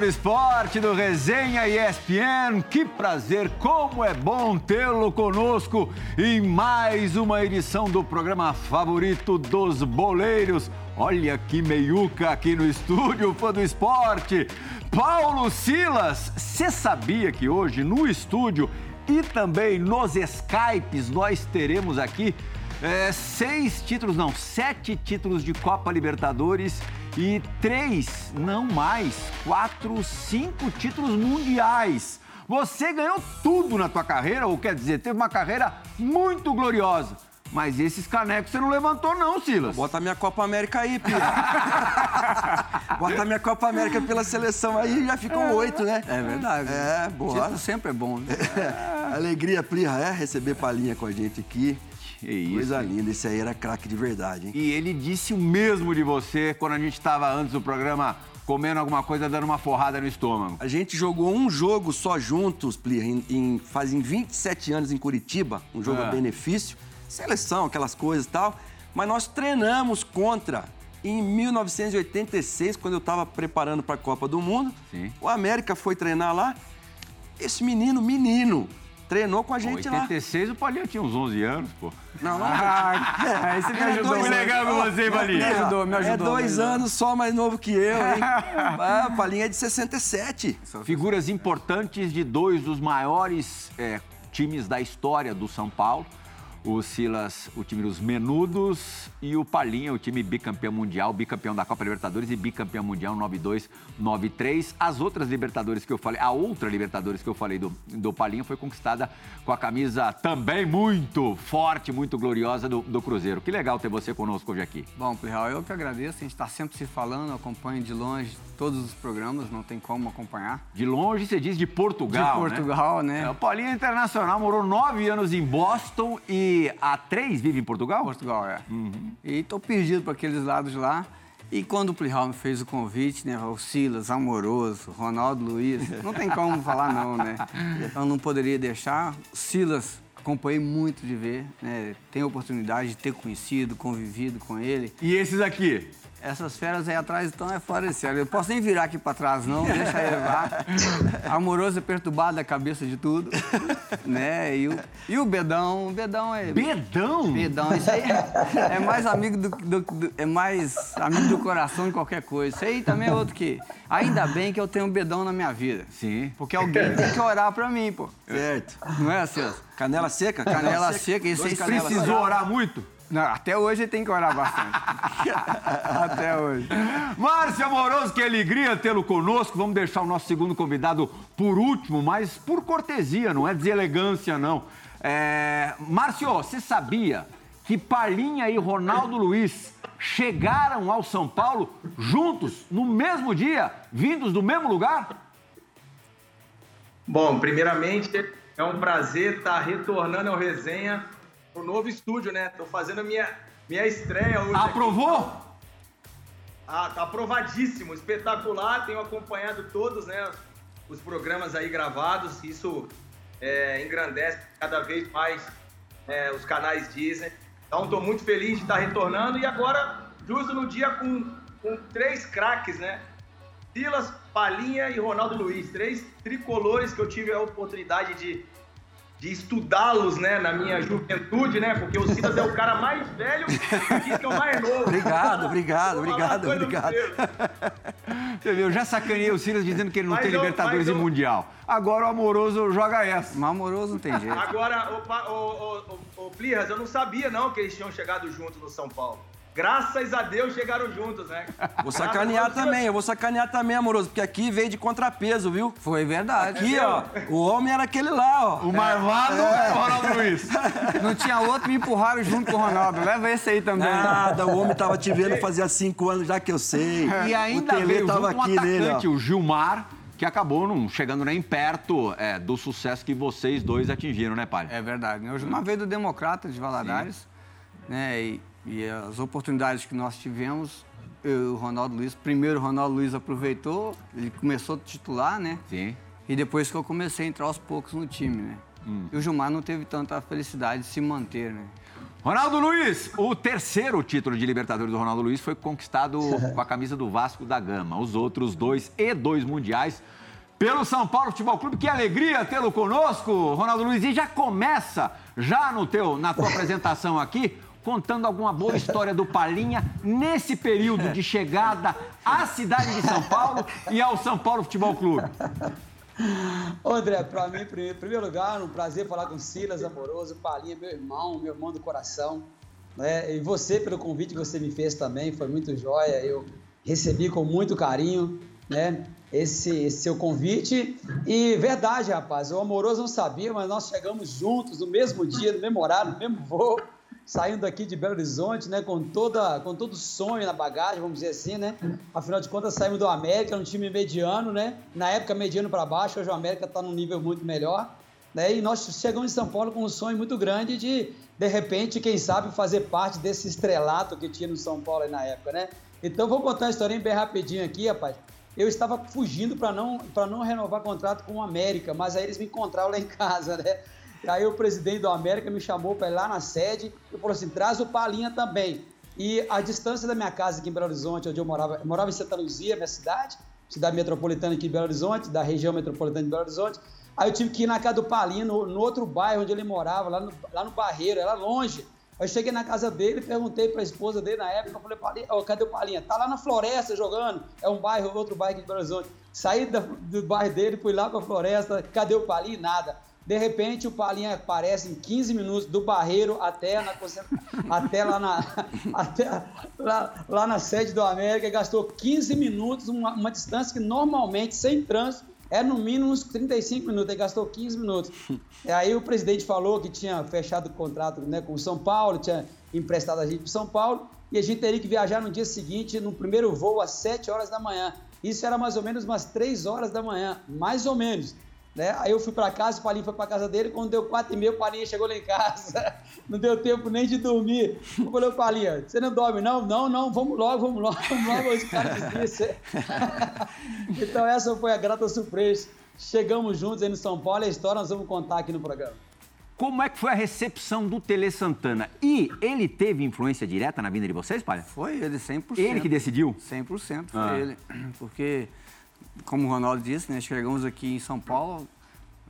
Do esporte do Resenha ESPN. Que prazer, como é bom tê-lo conosco em mais uma edição do programa favorito dos boleiros. Olha que meiuca aqui no estúdio, fã do esporte. Paulo Silas, você sabia que hoje no estúdio e também nos Skypes nós teremos aqui é, seis títulos, não, sete títulos de Copa Libertadores e três, não mais, quatro, cinco títulos mundiais. Você ganhou tudo na tua carreira, ou quer dizer, teve uma carreira muito gloriosa. Mas esses canecos você não levantou, não, Silas. Bota a minha Copa América aí, Pia. Bota a minha Copa América pela seleção aí já ficou oito, né? É verdade. É, boa. Sempre é bom, né? É. Alegria, Plia, é receber Palinha com a gente aqui. Que isso, Coisa linda, esse aí era craque de verdade, hein? E ele disse o mesmo de você quando a gente estava antes do programa comendo alguma coisa, dando uma forrada no estômago. A gente jogou um jogo só juntos, Plia, em, em, fazem 27 anos em Curitiba, um jogo Ah. a benefício, seleção, aquelas coisas e tal, mas nós treinamos contra em 1986, quando eu estava preparando para a Copa do Mundo. Sim. O América foi treinar lá. Esse menino, menino, treinou com a gente lá. 86, o Paulinho tinha uns 11 anos, pô. Não, não. Ah, aí você me É ajudou. dois Fui legal com você, Paulinho. Me ajudou, me ajudou. É dois ajudou. anos só mais novo que eu, hein? ah, o Palinha é de 67. Figuras importantes de dois dos maiores é, times da história do São Paulo. O Silas, o time dos Menudos, e o Palinha, o time bicampeão mundial, bicampeão da Copa Libertadores e bicampeão mundial 92, 93. As outras Libertadores que eu falei, a outra Libertadores que eu falei do, do Palinha foi conquistada com a camisa também muito forte, muito gloriosa do, do Cruzeiro. Que legal ter você conosco hoje aqui. Bom, Plihal, eu que agradeço. A gente está sempre se falando, acompanho de longe todos os programas, não tem como acompanhar. De longe, você diz de Portugal. de né? Portugal, né? É, o Paulinho é internacional, morou nove anos em Boston e há três vive em Portugal? Portugal, é. E tô perdido para aqueles lados lá. E quando o Plihal me fez o convite, né? O Silas, Amoroso, Ronaldo Luiz, não tem como falar não, né? Então não poderia deixar. O Silas, acompanhei muito de ver, né? Tenho a oportunidade de ter conhecido, convivido com ele. E esses aqui? Essas feras aí atrás então é fora de sério. Eu posso nem virar aqui pra trás, não, deixa ele lá. Amoroso e perturbado da cabeça de tudo. Né? E o, e o Bedão, o Bedão é. Bedão? Bedão, isso aí é, é mais amigo do, do- do- é mais amigo do coração de qualquer coisa. Isso aí também é outro que. Ainda bem que eu tenho um Bedão na minha vida. Sim. Porque alguém tem que orar pra mim, pô. Certo. Não é, Celso? Canela seca? Canela seca, isso Dois aí canela seca. Precisou orar muito? Não, até hoje ele tem que orar bastante. até hoje. Márcio Amoroso, que alegria tê-lo conosco. Vamos deixar o nosso segundo convidado por último, mas por cortesia, não é deselegância, não. É... Márcio, você sabia que Palinha e Ronaldo Luiz chegaram ao São Paulo juntos, no mesmo dia, vindos do mesmo lugar? Bom, primeiramente é um prazer estar retornando ao resenha no novo estúdio, né? Tô fazendo a minha, minha estreia hoje. aqui. Aprovou? Ah, tá aprovadíssimo, espetacular. Tenho acompanhado todos, né? Os programas aí gravados. Isso é, engrandece cada vez mais é, os canais Disney. Então, estou muito feliz de estar retornando. E agora, justo no dia com, com três craques, né? Silas, Palinha e Ronaldo Luiz. Três tricolores que eu tive a oportunidade de, de estudá-los, né? Na minha juventude, né? Porque o Silas é o cara mais velho e diz que é o mais novo. Obrigado, obrigado, obrigado, obrigado. Você viu, eu já sacaneei o Silas dizendo que ele não Mas tem eu- Libertadores e eu- Mundial. Agora o Amoroso joga essa. Mas amoroso não tem jeito. Agora, o, o, o, o, o Plirras, eu não sabia não que eles tinham chegado juntos no São Paulo. Graças a Deus chegaram juntos, né? Vou sacanear também, eu vou sacanear também, amoroso, porque aqui veio de contrapeso, viu? Foi verdade. Aqui, ó, o homem era aquele lá, ó. O marvado é o Ronaldo Luiz. Não tinha outro, me empurraram junto com o Ronaldo. Leva esse aí também. Nada, o homem tava te vendo fazia cinco anos já que eu sei. E ainda o veio tava junto um aqui nele, atacante, ó. o Gilmar, que acabou não chegando nem perto é, do sucesso que vocês dois atingiram, né, Palha? É verdade. Né? O Gilmar veio do Democrata de Valadares, né? E, e as oportunidades que nós tivemos, eu, o Ronaldo Luiz, primeiro o Ronaldo Luiz aproveitou, ele começou a titular, né? Sim. E depois que eu comecei a entrar aos poucos no time, né? E o Gilmar não teve tanta felicidade de se manter, né? Ronaldo Luiz, o terceiro título de Libertadores do Ronaldo Luiz foi conquistado com a camisa do Vasco da Gama. Os outros dois e dois mundiais pelo São Paulo Futebol Clube. Que alegria tê-lo conosco, Ronaldo Luiz. E já começa, já no teu, na tua apresentação aqui, contando alguma boa história do Palinha nesse período de chegada à cidade de São Paulo e ao São Paulo Futebol Clube. André, para mim, em primeiro lugar, um prazer falar com Silas Amoroso, Palinha, meu irmão, meu irmão do coração. Né? E você, pelo convite que você me fez também, foi muito jóia. Eu recebi com muito carinho né? esse, esse seu convite. E verdade, rapaz, o Amoroso não sabia, mas nós chegamos juntos no mesmo dia, no mesmo horário, no mesmo voo saindo aqui de Belo Horizonte, né, com toda, com todo sonho na bagagem, vamos dizer assim, né? Afinal de contas, saímos do América, um time mediano, né? Na época mediano para baixo, hoje o América está num nível muito melhor, né? E nós chegamos em São Paulo com um sonho muito grande de, de repente, quem sabe fazer parte desse estrelato que tinha no São Paulo na época, né? Então vou contar uma historinha bem rapidinho aqui, rapaz. Eu estava fugindo para não para não renovar contrato com o América, mas aí eles me encontraram lá em casa, né? E aí o presidente do América me chamou para ir lá na sede e falou assim: traz o Palinha também. E a distância da minha casa aqui em Belo Horizonte, onde eu morava, eu morava em Santa Luzia, minha cidade, cidade metropolitana aqui de Belo Horizonte, da região metropolitana de Belo Horizonte. Aí eu tive que ir na casa do Palinha, no, no outro bairro onde ele morava, lá no, lá no Barreiro, era longe. Eu cheguei na casa dele, perguntei para a esposa dele na época, eu falei, Palinha, oh, cadê o Palinha? Tá lá na floresta jogando, é um bairro, outro bairro aqui de Belo Horizonte. Saí do, do bairro dele, fui lá para a floresta, cadê o Palinha? Nada. De repente, o Palinha aparece em 15 minutos do Barreiro até, na, até, lá, na, até lá, lá, na sede do América. Gastou 15 minutos, uma, uma, distância que normalmente, sem trânsito, é no mínimo uns 35 minutos. Ele gastou 15 minutos. E aí o presidente falou que tinha fechado o contrato né, com o São Paulo, tinha emprestado a gente para São Paulo, e a gente teria que viajar no dia seguinte, no primeiro voo, às 7 horas da manhã. Isso era mais ou menos umas 3 horas da manhã, mais ou menos. Né? Aí eu fui para casa, o Palinho foi para casa dele, quando deu quatro e meia, o Palinha chegou lá em casa. Não deu tempo nem de dormir. Eu falei, Palinha, você não dorme não? Não, não, vamos logo, vamos logo, vamos logo, hoje o cara disse. então essa foi a grata surpresa. Chegamos juntos aí no São Paulo, a história nós vamos contar aqui no programa. Como é que foi a recepção do Tele Santana? E ele teve influência direta na vinda de vocês, Palha? Foi ele, 100%. Ele que decidiu? 100% foi ah. ele. Porque como o Ronaldo disse, né, chegamos aqui em São Paulo,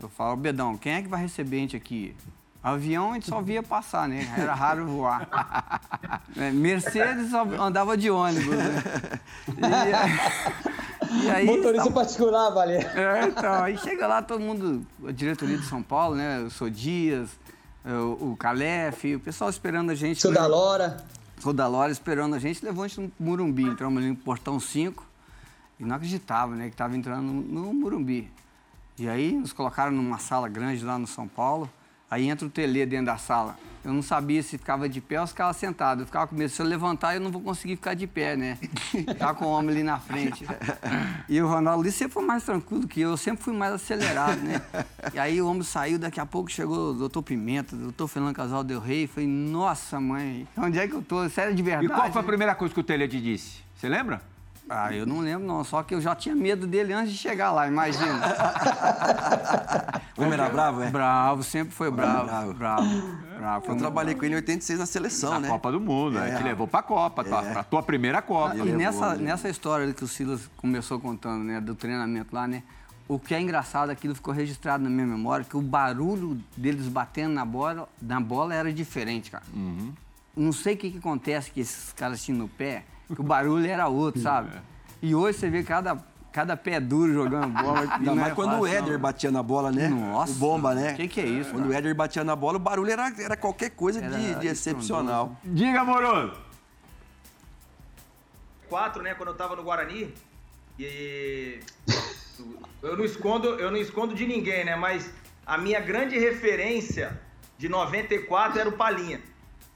eu falo, Bedão, quem é que vai receber a gente aqui? Avião a gente só via passar, né? Era raro voar. É, Mercedes só andava de ônibus, né? E, e aí, Motorista tá... particular, vale. É, então, aí chega lá todo mundo, a diretoria de São Paulo, né? O Sou Dias, o, o Calef, o pessoal esperando a gente. Sou da Lora. Sou da Lora esperando a gente, levou a gente no Murumbi. Entramos ali no portão 5. E não acreditava, né, que estava entrando no, no Murumbi. E aí nos colocaram numa sala grande lá no São Paulo. Aí entra o Tele dentro da sala. Eu não sabia se ficava de pé ou se ficava sentado. Eu ficava com medo, se eu levantar, eu não vou conseguir ficar de pé, né? Tá com o homem ali na frente. E o Ronaldo sempre foi mais tranquilo que eu, eu sempre fui mais acelerado, né? E aí o homem saiu, daqui a pouco chegou o doutor Pimenta, o doutor Fernando Casal Del Rey. Falei, nossa, mãe, onde é que eu tô? Sério de verdade? E qual foi a primeira coisa que o Tele te disse? Você lembra? Ah, eu não lembro não, só que eu já tinha medo dele antes de chegar lá, imagina. o homem era bravo, é? Bravo, sempre foi bravo. Bravo. bravo, bravo. Eu trabalhei com ele em 86 na seleção, na né? Copa do Mundo, é. que levou pra Copa, é. pra tua primeira Copa. E nessa, nessa história que o Silas começou contando, né, do treinamento lá, né? O que é engraçado, aquilo ficou registrado na minha memória, que o barulho deles batendo na bola, na bola era diferente, cara. Uhum. Não sei o que, que acontece que esses caras tinham no pé, o barulho era outro, sabe? É. E hoje você vê cada, cada pé duro jogando bola. Ainda mais é quando fácil, o Éder não. batia na bola, né? Nossa. O bomba, né? O que, que, é isso? Quando cara? o Éder batia na bola, o barulho era, era qualquer coisa era, de, de excepcional. Diga, Moroso. Quatro, né? Quando eu tava no Guarani. E. Eu não escondo, eu não escondo de ninguém, né? Mas a minha grande referência de 94 era o Palinha.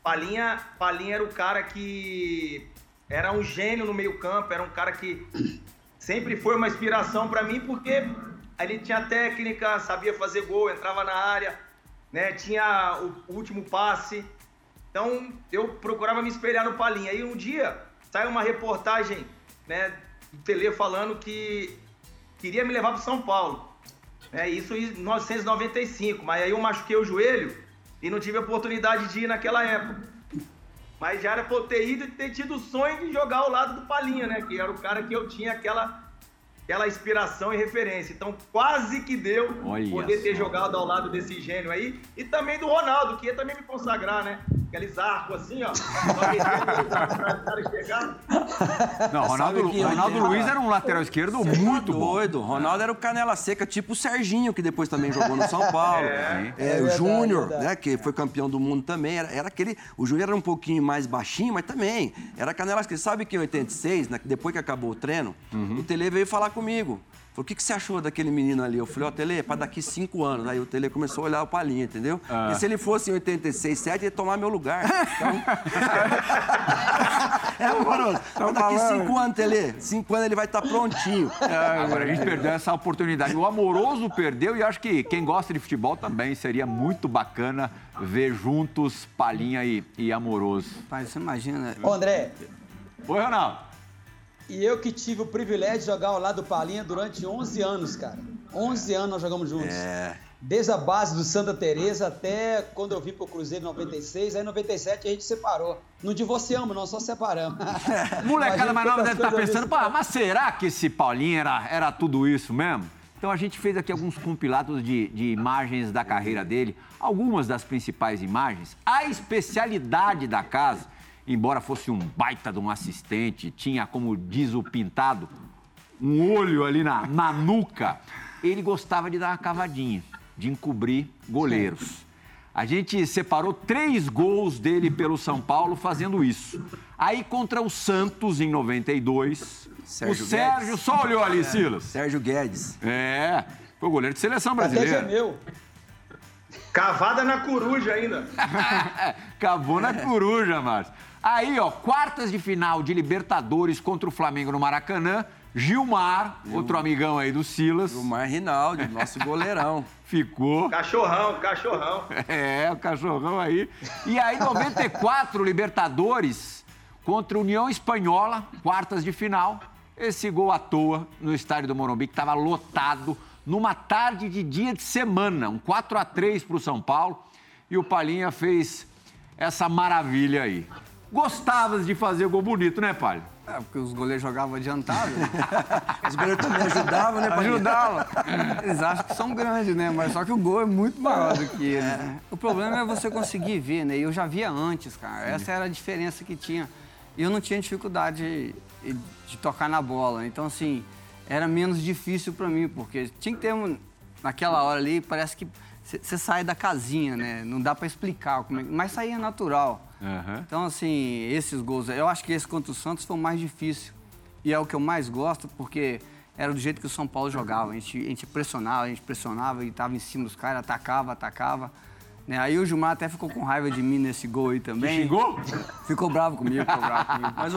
Palinha, Palinha era o cara que era um gênio no meio-campo, era um cara que sempre foi uma inspiração para mim, porque ele tinha técnica, sabia fazer gol, entrava na área, né? tinha o último passe. Então eu procurava me espelhar no Palinha. Aí um dia saiu uma reportagem né, do Tele falando que queria me levar para São Paulo. É, isso em 1995, mas aí eu machuquei o joelho e não tive a oportunidade de ir naquela época. Mas já era por ter ido e ter tido o sonho de jogar ao lado do Palinha, né? Que era o cara que eu tinha aquela, aquela inspiração e referência. Então quase que deu Olha poder ter só. jogado ao lado desse gênio aí. E também do Ronaldo, que ia também me consagrar, né? Aqueles arcos assim, ó. Cara chegar. Não, Ronaldo, que Ronaldo Luiz era um lateral esquerdo Você muito tá bom. doido. Ronaldo era o canela seca, tipo o Serginho, que depois também jogou no São Paulo. É, É o verdade, Júnior, né, que foi campeão do mundo também. Era, era aquele. O Júnior era um pouquinho mais baixinho, mas também era canela seca. Sabe que em 86, né, depois que acabou o treino, Uhum. o Tele veio falar comigo. Falou, o que, que você achou daquele menino ali? Eu falei, ó, Tele, pra daqui cinco anos. Aí o Tele começou a olhar o Palinha, entendeu? Ah. E se ele fosse em 86, 7, ele ia tomar meu lugar. Então... é amoroso. Pra daqui cinco anos, Tele, cinco anos ele vai estar prontinho. Agora, a gente perdeu essa oportunidade. O Amoroso perdeu e acho que quem gosta de futebol também seria muito bacana ver juntos Palinha e, e Amoroso. Pai, você imagina? Ô, André, Oi, Ronaldo. E eu que tive o privilégio de jogar ao lado do Palinha durante 11 anos, cara. 11 anos nós jogamos juntos. É. Desde a base do Santa Teresa até quando eu vim pro Cruzeiro em 96, aí em 97 a gente separou. Não divorciamos, não, só separamos. Molecada mais nova deve estar pensando, pá, mas será que esse Paulinho era, era tudo isso mesmo? Então a gente fez aqui alguns compilados de, de imagens da carreira dele, algumas das principais imagens. A especialidade da casa, embora fosse um baita de um assistente, tinha, como diz o pintado, um olho ali na, na nuca, ele gostava de dar uma cavadinha, de encobrir goleiros. A gente separou três gols dele pelo São Paulo fazendo isso. Aí contra o Santos em 92, Sérgio o Sérgio Guedes. só olhou ali, Silas. Sérgio Guedes. É, foi o goleiro de seleção Até brasileira. gemeu. Cavada na coruja ainda. Cavou na coruja, Márcio. Aí, ó, quartas de final de Libertadores contra o Flamengo no Maracanã. Gilmar, outro amigão aí do Silas, O Mar Rinaldi, nosso goleirão. ficou. Cachorrão, cachorrão. É, o cachorrão aí. E aí, 94, Libertadores contra União Espanhola, quartas de final. Esse gol à toa no estádio do Morumbi, que estava lotado, numa tarde de dia de semana. Um 4 a 3 para o São Paulo. E o Palinha fez essa maravilha aí. Gostavas de fazer gol bonito, né, Palha? É, porque os goleiros jogavam adiantado. Os goleiros também ajudavam, né, Palinha? Ajudava. Eles acham que são grandes, né? Mas só que o gol é muito maior do que eles. né? O problema é você conseguir ver, né? E eu já via antes, cara. Essa era a diferença que tinha. E eu não tinha dificuldade de, de tocar na bola. Então, assim, era menos difícil pra mim, porque tinha que ter um. Naquela hora ali, parece que você sai da casinha, né? Não dá pra explicar, como é, mas saía natural. Aham. Então, assim, esses gols, eu acho que esse contra o Santos foi o mais difícil. E é o que eu mais gosto, porque era do jeito que o São Paulo jogava. A gente, a gente pressionava, a gente pressionava e estava em cima dos caras, atacava, atacava. Né? Aí o Gilmar até ficou com raiva de mim nesse gol aí também. xingou? Ficou bravo comigo, ficou bravo comigo. Mas o,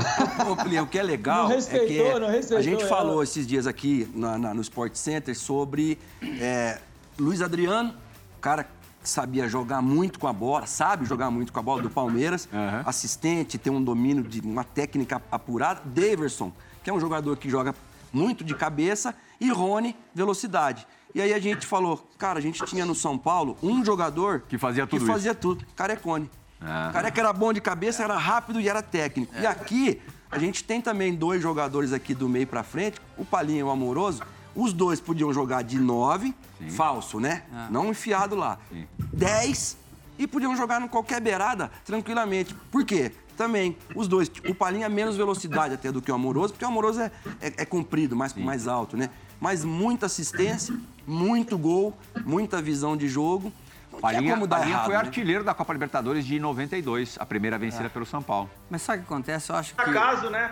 o, o, Plinio, o que é legal Não respeitou, é que não respeitou a gente ela. falou esses dias aqui na- na- no Sport Center sobre é, Luiz Adriano, o cara que sabia jogar muito com a bola, sabe jogar muito com a bola do Palmeiras, Aham. assistente, tem um domínio de uma técnica apurada. Daverson, que é um jogador que joga muito de cabeça, e Rony, velocidade. E aí a gente falou, cara, a gente tinha no São Paulo um jogador Que fazia tudo que isso. fazia tudo, Carecone. Ah. Careca era bom de cabeça, era rápido e era técnico. E aqui, a gente tem também dois jogadores aqui do meio pra frente, o Palinha e o Amoroso. Os dois podiam jogar de nove, falso, né? Não enfiado lá. Sim. Dez e podiam jogar em qualquer beirada tranquilamente. Por quê? Também, os dois, o Palinha menos velocidade até do que o Amoroso, porque o Amoroso é, é, é comprido, mais, mais alto, né? Mas muita assistência, muito gol, muita visão de jogo. Palinha, como dar Palinha errado, foi né? artilheiro da Copa Libertadores de 92, a primeira vencida pelo São Paulo. Mas sabe o que acontece? Eu acho que. Por acaso, né?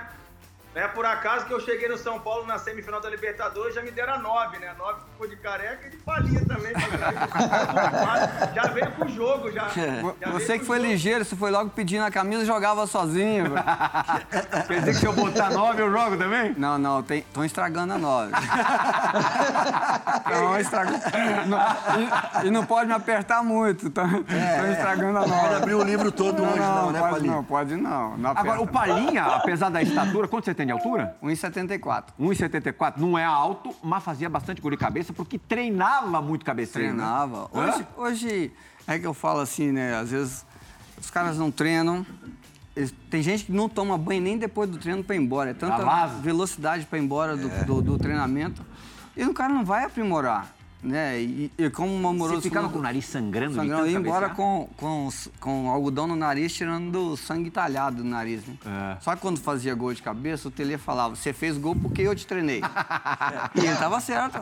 Não é por acaso que eu cheguei no São Paulo na semifinal da Libertadores, já me deram a nove, né? A nove ficou de careca e de palhinha também. já veio com o jogo, já. É. já Você que foi jogo. ligeiro, você foi logo pedindo a camisa e jogava sozinho. Quer dizer que se eu botar nove, eu jogo também? Não, não, estão estragando a nove. Estão estragando. Não- e, e não pode me apertar muito, estão estragando a Pode nove. abrir o livro todo hoje, não, né, pode Palinha? não, pode não. não Agora, o. Palinha, apesar da estatura, quanto você tem tem de altura? 1,74. 1,74. Não é alto, mas fazia bastante gol de cabeça porque treinava muito cabeceio. né? Treinava. Hã? Hoje, hoje é que eu falo assim, né? Às vezes os caras não treinam. Eles- Tem gente que não toma banho nem depois do treino para ir embora. É tanta velocidade para ir embora do, É. do- do treinamento. E o cara não vai aprimorar. Né? E, e como o Você amoroso. ficava com o nariz sangrando, sangrando, ia embora com, com, com algodão no nariz, tirando o sangue talhado do nariz, né? É. Só que quando fazia gol de cabeça, o Tele falava, você fez gol porque eu te treinei. e ele tava certo.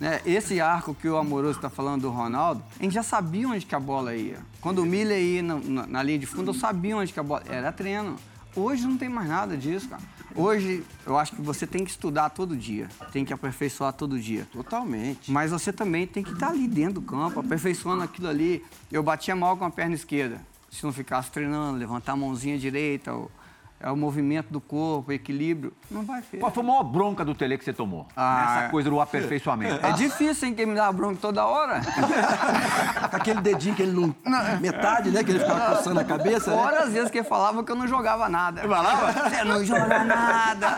Né? Esse arco que o Amoroso está falando do Ronaldo, a gente já sabia onde que a bola ia. Quando o Miller ia na, na- na linha de fundo, eu sabia onde que a bola... Era treino. Hoje não tem mais nada disso, cara. Hoje, eu acho que você tem que estudar todo dia. Tem que aperfeiçoar todo dia. Totalmente. Mas você também tem que estar ali dentro do campo, aperfeiçoando aquilo ali. Eu batia mal com a perna esquerda. Se não ficasse treinando, levantar a mãozinha direita, é o movimento do corpo, o equilíbrio, não vai ter. Qual foi a maior bronca do Tele que você tomou? Ah, Nessa coisa do aperfeiçoamento. É difícil, hein, quem me dá bronca toda hora. Com aquele dedinho que ele não. Metade, né? Que ele ficava coçando a cabeça. Né? Fora as vezes que ele falava que eu não jogava nada. falava? Você não joga nada.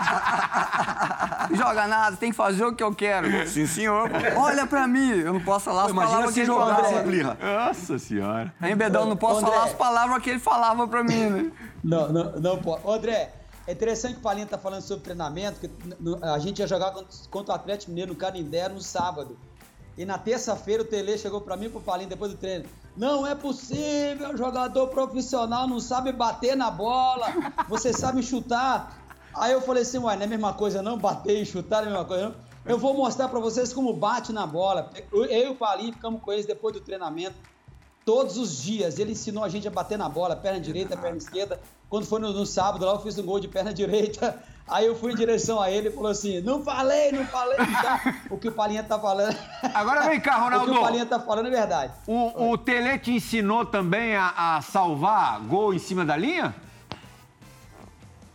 joga nada, tem que fazer o que eu quero. Sim, senhor. Olha pra mim, eu não posso falar as Imagina palavras que ele. Plirra. Nossa senhora. Hein, Bedão, não posso André. falar as palavras que ele falava pra mim, né? Não, não, não pode. Ô, André, é interessante que o Palinha tá falando sobre treinamento, que a gente ia jogar contra, o Atlético Mineiro no Canindé no sábado. E na terça-feira o Tele chegou pra mim e pro Palinha depois do treino. Não é possível, jogador profissional não sabe bater na bola, você sabe chutar. Aí eu falei assim, ué, não é a mesma coisa não? Bater e chutar é a mesma coisa não? Eu vou mostrar pra vocês como bate na bola. Eu, e o Palinha ficamos com eles depois do treinamento todos os dias. Ele ensinou a gente a bater na bola, perna direita, perna esquerda. Quando foi no, no sábado lá, eu fiz um gol de perna direita. Aí eu fui em direção a ele e falou assim: Não falei, não falei. Então, o que o Palinha tá falando. Agora vem cá, o que Ronaldo. o Palinha tá falando é verdade. O, o Tele te ensinou também a, a salvar gol em cima da linha?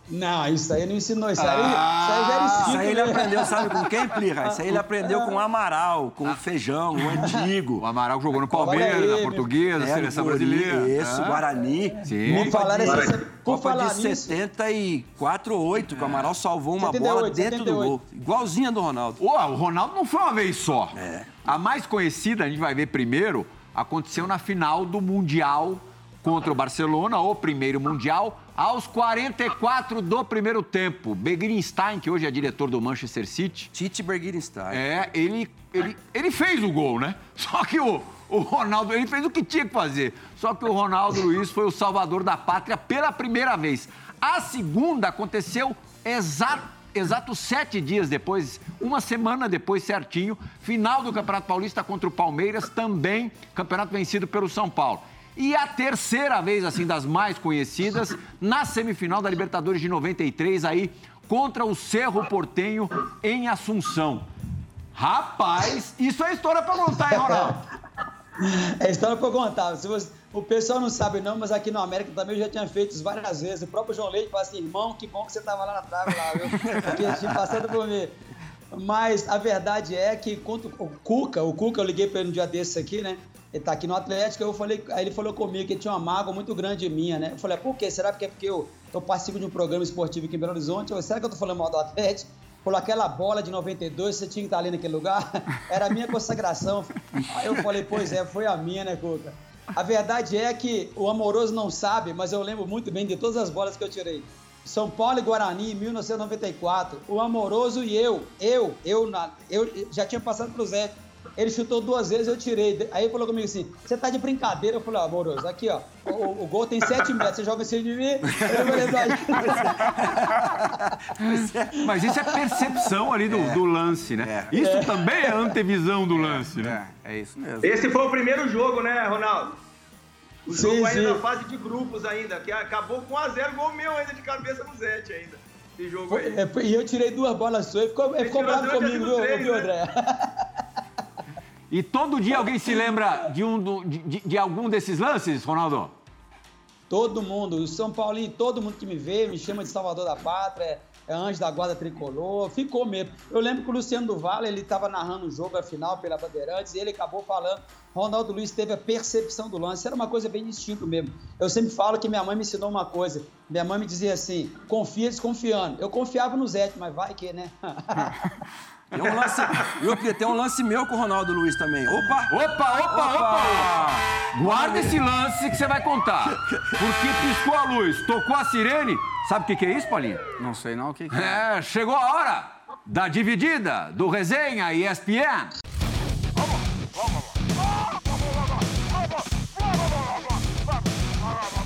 Não, isso aí não ensinou. Isso aí, Ah, isso aí já era instinto. Isso aí ele né? aprendeu, sabe com quem, Plirra? Isso aí ele aprendeu com o Amaral, com o Feijão, o Antigo. O Amaral jogou no Palmeiras, na. Portuguesa, É, seleção brasileira. Isso, Ah, Guarani. Sim. Me falaram essa- Copa falar de nisso- 74 ou 8, que o Amaral salvou uma 78, bola dentro do 78. gol. Igualzinha do Ronaldo. Ô, o Ronaldo não foi uma vez só. É. A mais conhecida, a gente vai ver primeiro, aconteceu na final do Mundial contra o Barcelona, o primeiro Mundial, aos 44 do primeiro tempo. Begrinstein, que hoje é diretor do Manchester City, Tite Berguirenstein. é, ele, ele, ele fez o gol, né? Só que o, o Ronaldo, ele fez o que tinha que fazer. Só que o Ronaldo Luiz foi o salvador da pátria pela primeira vez. A segunda aconteceu exato exatos sete dias depois, uma semana depois certinho, final do Campeonato Paulista contra o Palmeiras, também campeonato vencido pelo São Paulo. E a terceira vez, assim, das mais conhecidas, na semifinal da Libertadores de 93, aí, contra o Cerro Portenho, em Assunção. Rapaz, isso é história pra contar, hein, Ronaldo? É história eu contar. Se você- o pessoal não sabe não, mas aqui no América também eu já tinha feito isso várias vezes. O próprio João Leite fala assim, irmão, que bom que você tava lá na trave lá, viu? Porque tinha passado por mim. Mas a verdade é que quando o Cuca, o Cuca, eu liguei pra ele um dia desses aqui, né? Ele tá aqui no Atlético, eu falei, aí ele falou comigo que tinha uma mágoa muito grande minha, né? Eu falei, por quê? Será que é porque eu, eu participo de um programa esportivo aqui em Belo Horizonte? Ou será que eu tô falando mal do Atlético? Falou, aquela bola de 92, você tinha que estar ali naquele lugar? Era a minha consagração. Aí eu falei, pois é, foi a minha, né, Cuca? A verdade é que o Amoroso não sabe, mas eu lembro muito bem de todas as bolas que eu tirei. São Paulo e Guarani, em 1994. O Amoroso e eu, eu, eu, na- eu já tinha passado pro Zé. Ele chutou duas vezes, eu tirei. Aí ele falou comigo assim: você tá de brincadeira? Eu falei, ó, Amoroso, aqui, ó. O, o- gol tem 7 metros, você joga em cima de mim. Eu falei, "Vai." Mas isso é percepção ali do, do lance, né? Isso também é antevisão do lance, né? É, é isso mesmo. Esse foi o primeiro jogo, né, Ronaldo? O Sim, jogo ainda sim. na fase de grupos ainda, que acabou com 1x0, gol meu ainda de cabeça no Zete ainda. Esse jogo aí. É, E eu tirei duas bolas suas. Ele ficou, ele ficou bravo comigo, viu, tirou viu, três, André? E todo dia alguém se lembra de, um do- de, de- de algum desses lances, Ronaldo? Todo mundo, o São Paulinho, todo mundo que me vê, me chama de Salvador da Pátria, é anjo da guarda tricolor, ficou mesmo. Eu lembro que o Luciano do Vale, ele estava narrando o jogo, a final, pela Bandeirantes, e ele acabou falando, Ronaldo Luiz teve a percepção do lance, era uma coisa bem distinta mesmo. Eu sempre falo que minha mãe me ensinou uma coisa, minha mãe me dizia assim, confia desconfiando. Eu confiava no Zé, mas vai que, né? Tem um lance, eu tem um lance meu com o Ronaldo Luiz também. Opa! Opa, opa, opa! Guarda esse lance que você vai contar. Porque piscou a luz, tocou a sirene. Sabe o que, que é isso, Paulinho? Não sei não o que, que é. É, chegou a hora da dividida do Resenha ESPN.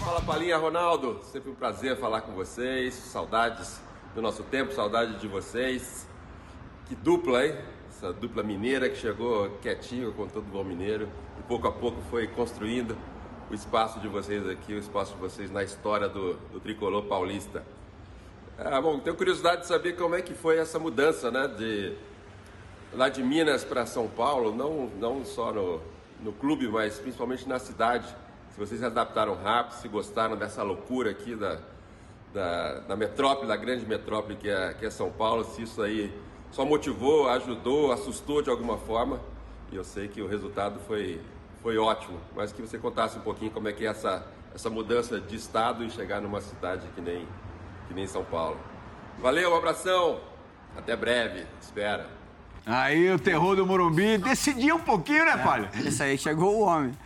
Fala Palinha, Ronaldo. Sempre um prazer falar com vocês. Saudades do nosso tempo, saudade de vocês. Que dupla, hein? Essa dupla mineira que chegou quietinho com todo bom mineiro e pouco a pouco foi construindo o espaço de vocês aqui, o espaço de vocês na história do, do tricolor paulista. Ah, bom, tenho curiosidade de saber como é que foi essa mudança, né? De lá de Minas para São Paulo, não, não só no, no clube, mas principalmente na cidade. Se vocês se adaptaram rápido, se gostaram dessa loucura aqui da, da, da metrópole, da grande metrópole que é, que é São Paulo, se isso aí só motivou, ajudou, assustou de alguma forma. E eu sei que o resultado foi, foi ótimo, mas que você contasse um pouquinho como é que é essa, essa mudança de estado e chegar numa cidade que nem, que nem São Paulo. Valeu, um abração, até breve, espera. Aí o terror do Morumbi decidiu um pouquinho, né, Palha? Esse aí chegou o homem.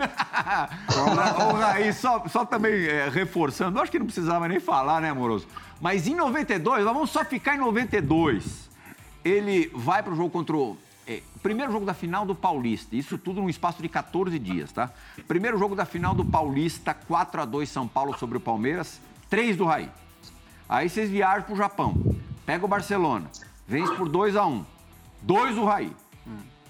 Ô, Raí, só, só também é, reforçando, acho que não precisava nem falar, né, amoroso? Mas em 92, nós vamos só ficar em 92. Ele vai pro jogo contra o. É, primeiro jogo da final do Paulista, isso tudo num espaço de 14 dias, tá? Primeiro jogo da final do Paulista, 4 a 2 São Paulo sobre o Palmeiras, 3 do Raí. Aí vocês viajam pro Japão, pega o Barcelona, vence por 2 a 1 2 do Raí.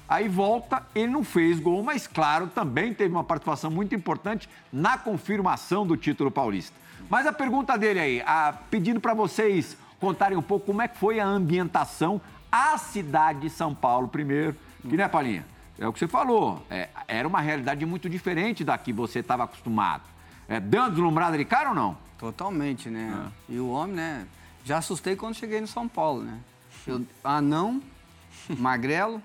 Aí volta, ele não fez gol, mas claro, também teve uma participação muito importante na confirmação do título paulista. Mas a pergunta dele aí, a, pedindo para vocês contarem um pouco como é que foi a ambientação, a cidade de São Paulo primeiro, que né, Paulinha? É o que você falou, é, era uma realidade muito diferente da que você estava acostumado. É, deu uma deslumbrada de cara ou não? Totalmente, né? E o homem, né? Já assustei quando cheguei no São Paulo, né? Eu, anão, magrelo,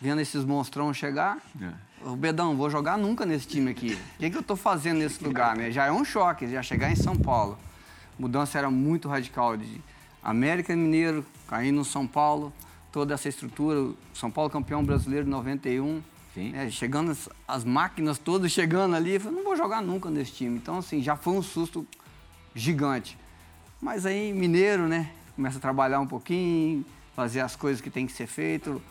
vendo esses monstrão chegar. Ô, Bedão, vou jogar nunca nesse time aqui. O que, que eu tô fazendo nesse lugar, né? Já é um choque, já chegar em São Paulo. A mudança era muito radical de América Mineiro, caindo no São Paulo, toda essa estrutura. São Paulo campeão brasileiro de 91. Sim. né, chegando as, as máquinas todas chegando ali, eu falei, não vou jogar nunca nesse time. Então, assim, já foi um susto gigante. Mas aí, mineiro, né? Começa a trabalhar um pouquinho, fazer as coisas que tem que ser feito.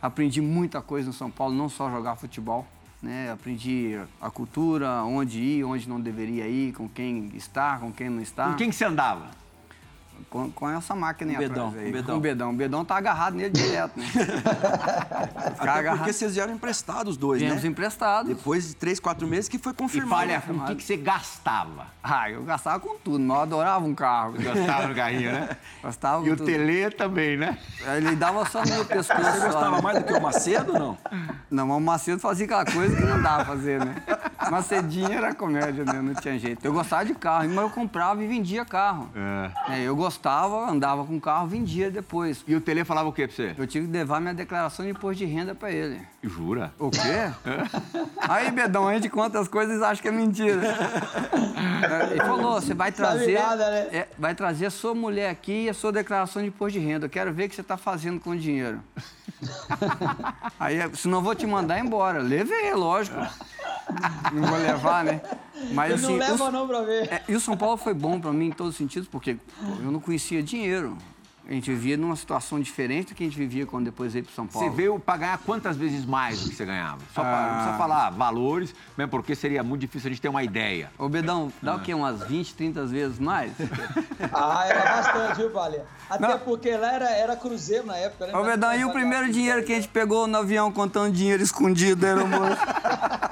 Aprendi muita coisa no São Paulo, não só jogar futebol. Né? Aprendi a cultura, onde ir, onde não deveria ir, com quem estar, com quem não estar. Com quem que você andava? Com, com essa máquina aí Bedão, atrás aí. o Bedão. O Bedão. O Bedão tá agarrado nele direto, né? Ficar Até agarrado. porque vocês vieram emprestados os dois, Viemos né? emprestados. Depois de três, quatro meses que foi E confirmado. falha, com o que, que você gastava? Ah, eu gastava com tudo, mas eu adorava um carro. Gastava no carrinho, né? Gastava E o tudo. Tele também, né? Ele dava só no meu pescoço. Você só, gostava né? mais do que o Macedo, não? Não, mas o Macedo fazia aquela coisa que não dava pra fazer, né? Macedinho era comédia, né? Não tinha jeito. Eu gostava de carro, mas eu comprava e vendia carro. É, eu gostava, andava com carro, vendia depois. E o Tele falava o quê pra você? Eu tive que levar minha declaração de imposto de renda pra ele. Jura? O quê? Aí, Bedão, a gente conta as coisas e acha que é mentira. Ele falou, você vai Sabe trazer, nada, né? é, vai trazer a sua mulher aqui e a sua declaração de imposto de renda. Eu quero ver o que você está fazendo com o dinheiro. Aí, se não vou te mandar embora. Levei, lógico. Não vou levar, né? Mas Eu assim, não o- leva não pra ver. é, e o São Paulo foi bom para mim em todos os sentidos, porque pô, eu não conhecia dinheiro. A gente vivia numa situação diferente do que a gente vivia quando depois veio para São Paulo. Você veio pra ganhar quantas vezes mais do que você ganhava? Só pra, não precisa falar valores, mesmo porque seria muito difícil a gente ter uma ideia. Ô, Bedão, dá o quê? Umas 20, 30 vezes mais? Ah, era bastante, viu, Palha? Até Não. porque lá era, era cruzeiro na época, né? Ô, Bedão, e o primeiro dinheiro que a gente pegou no avião contando dinheiro escondido, era o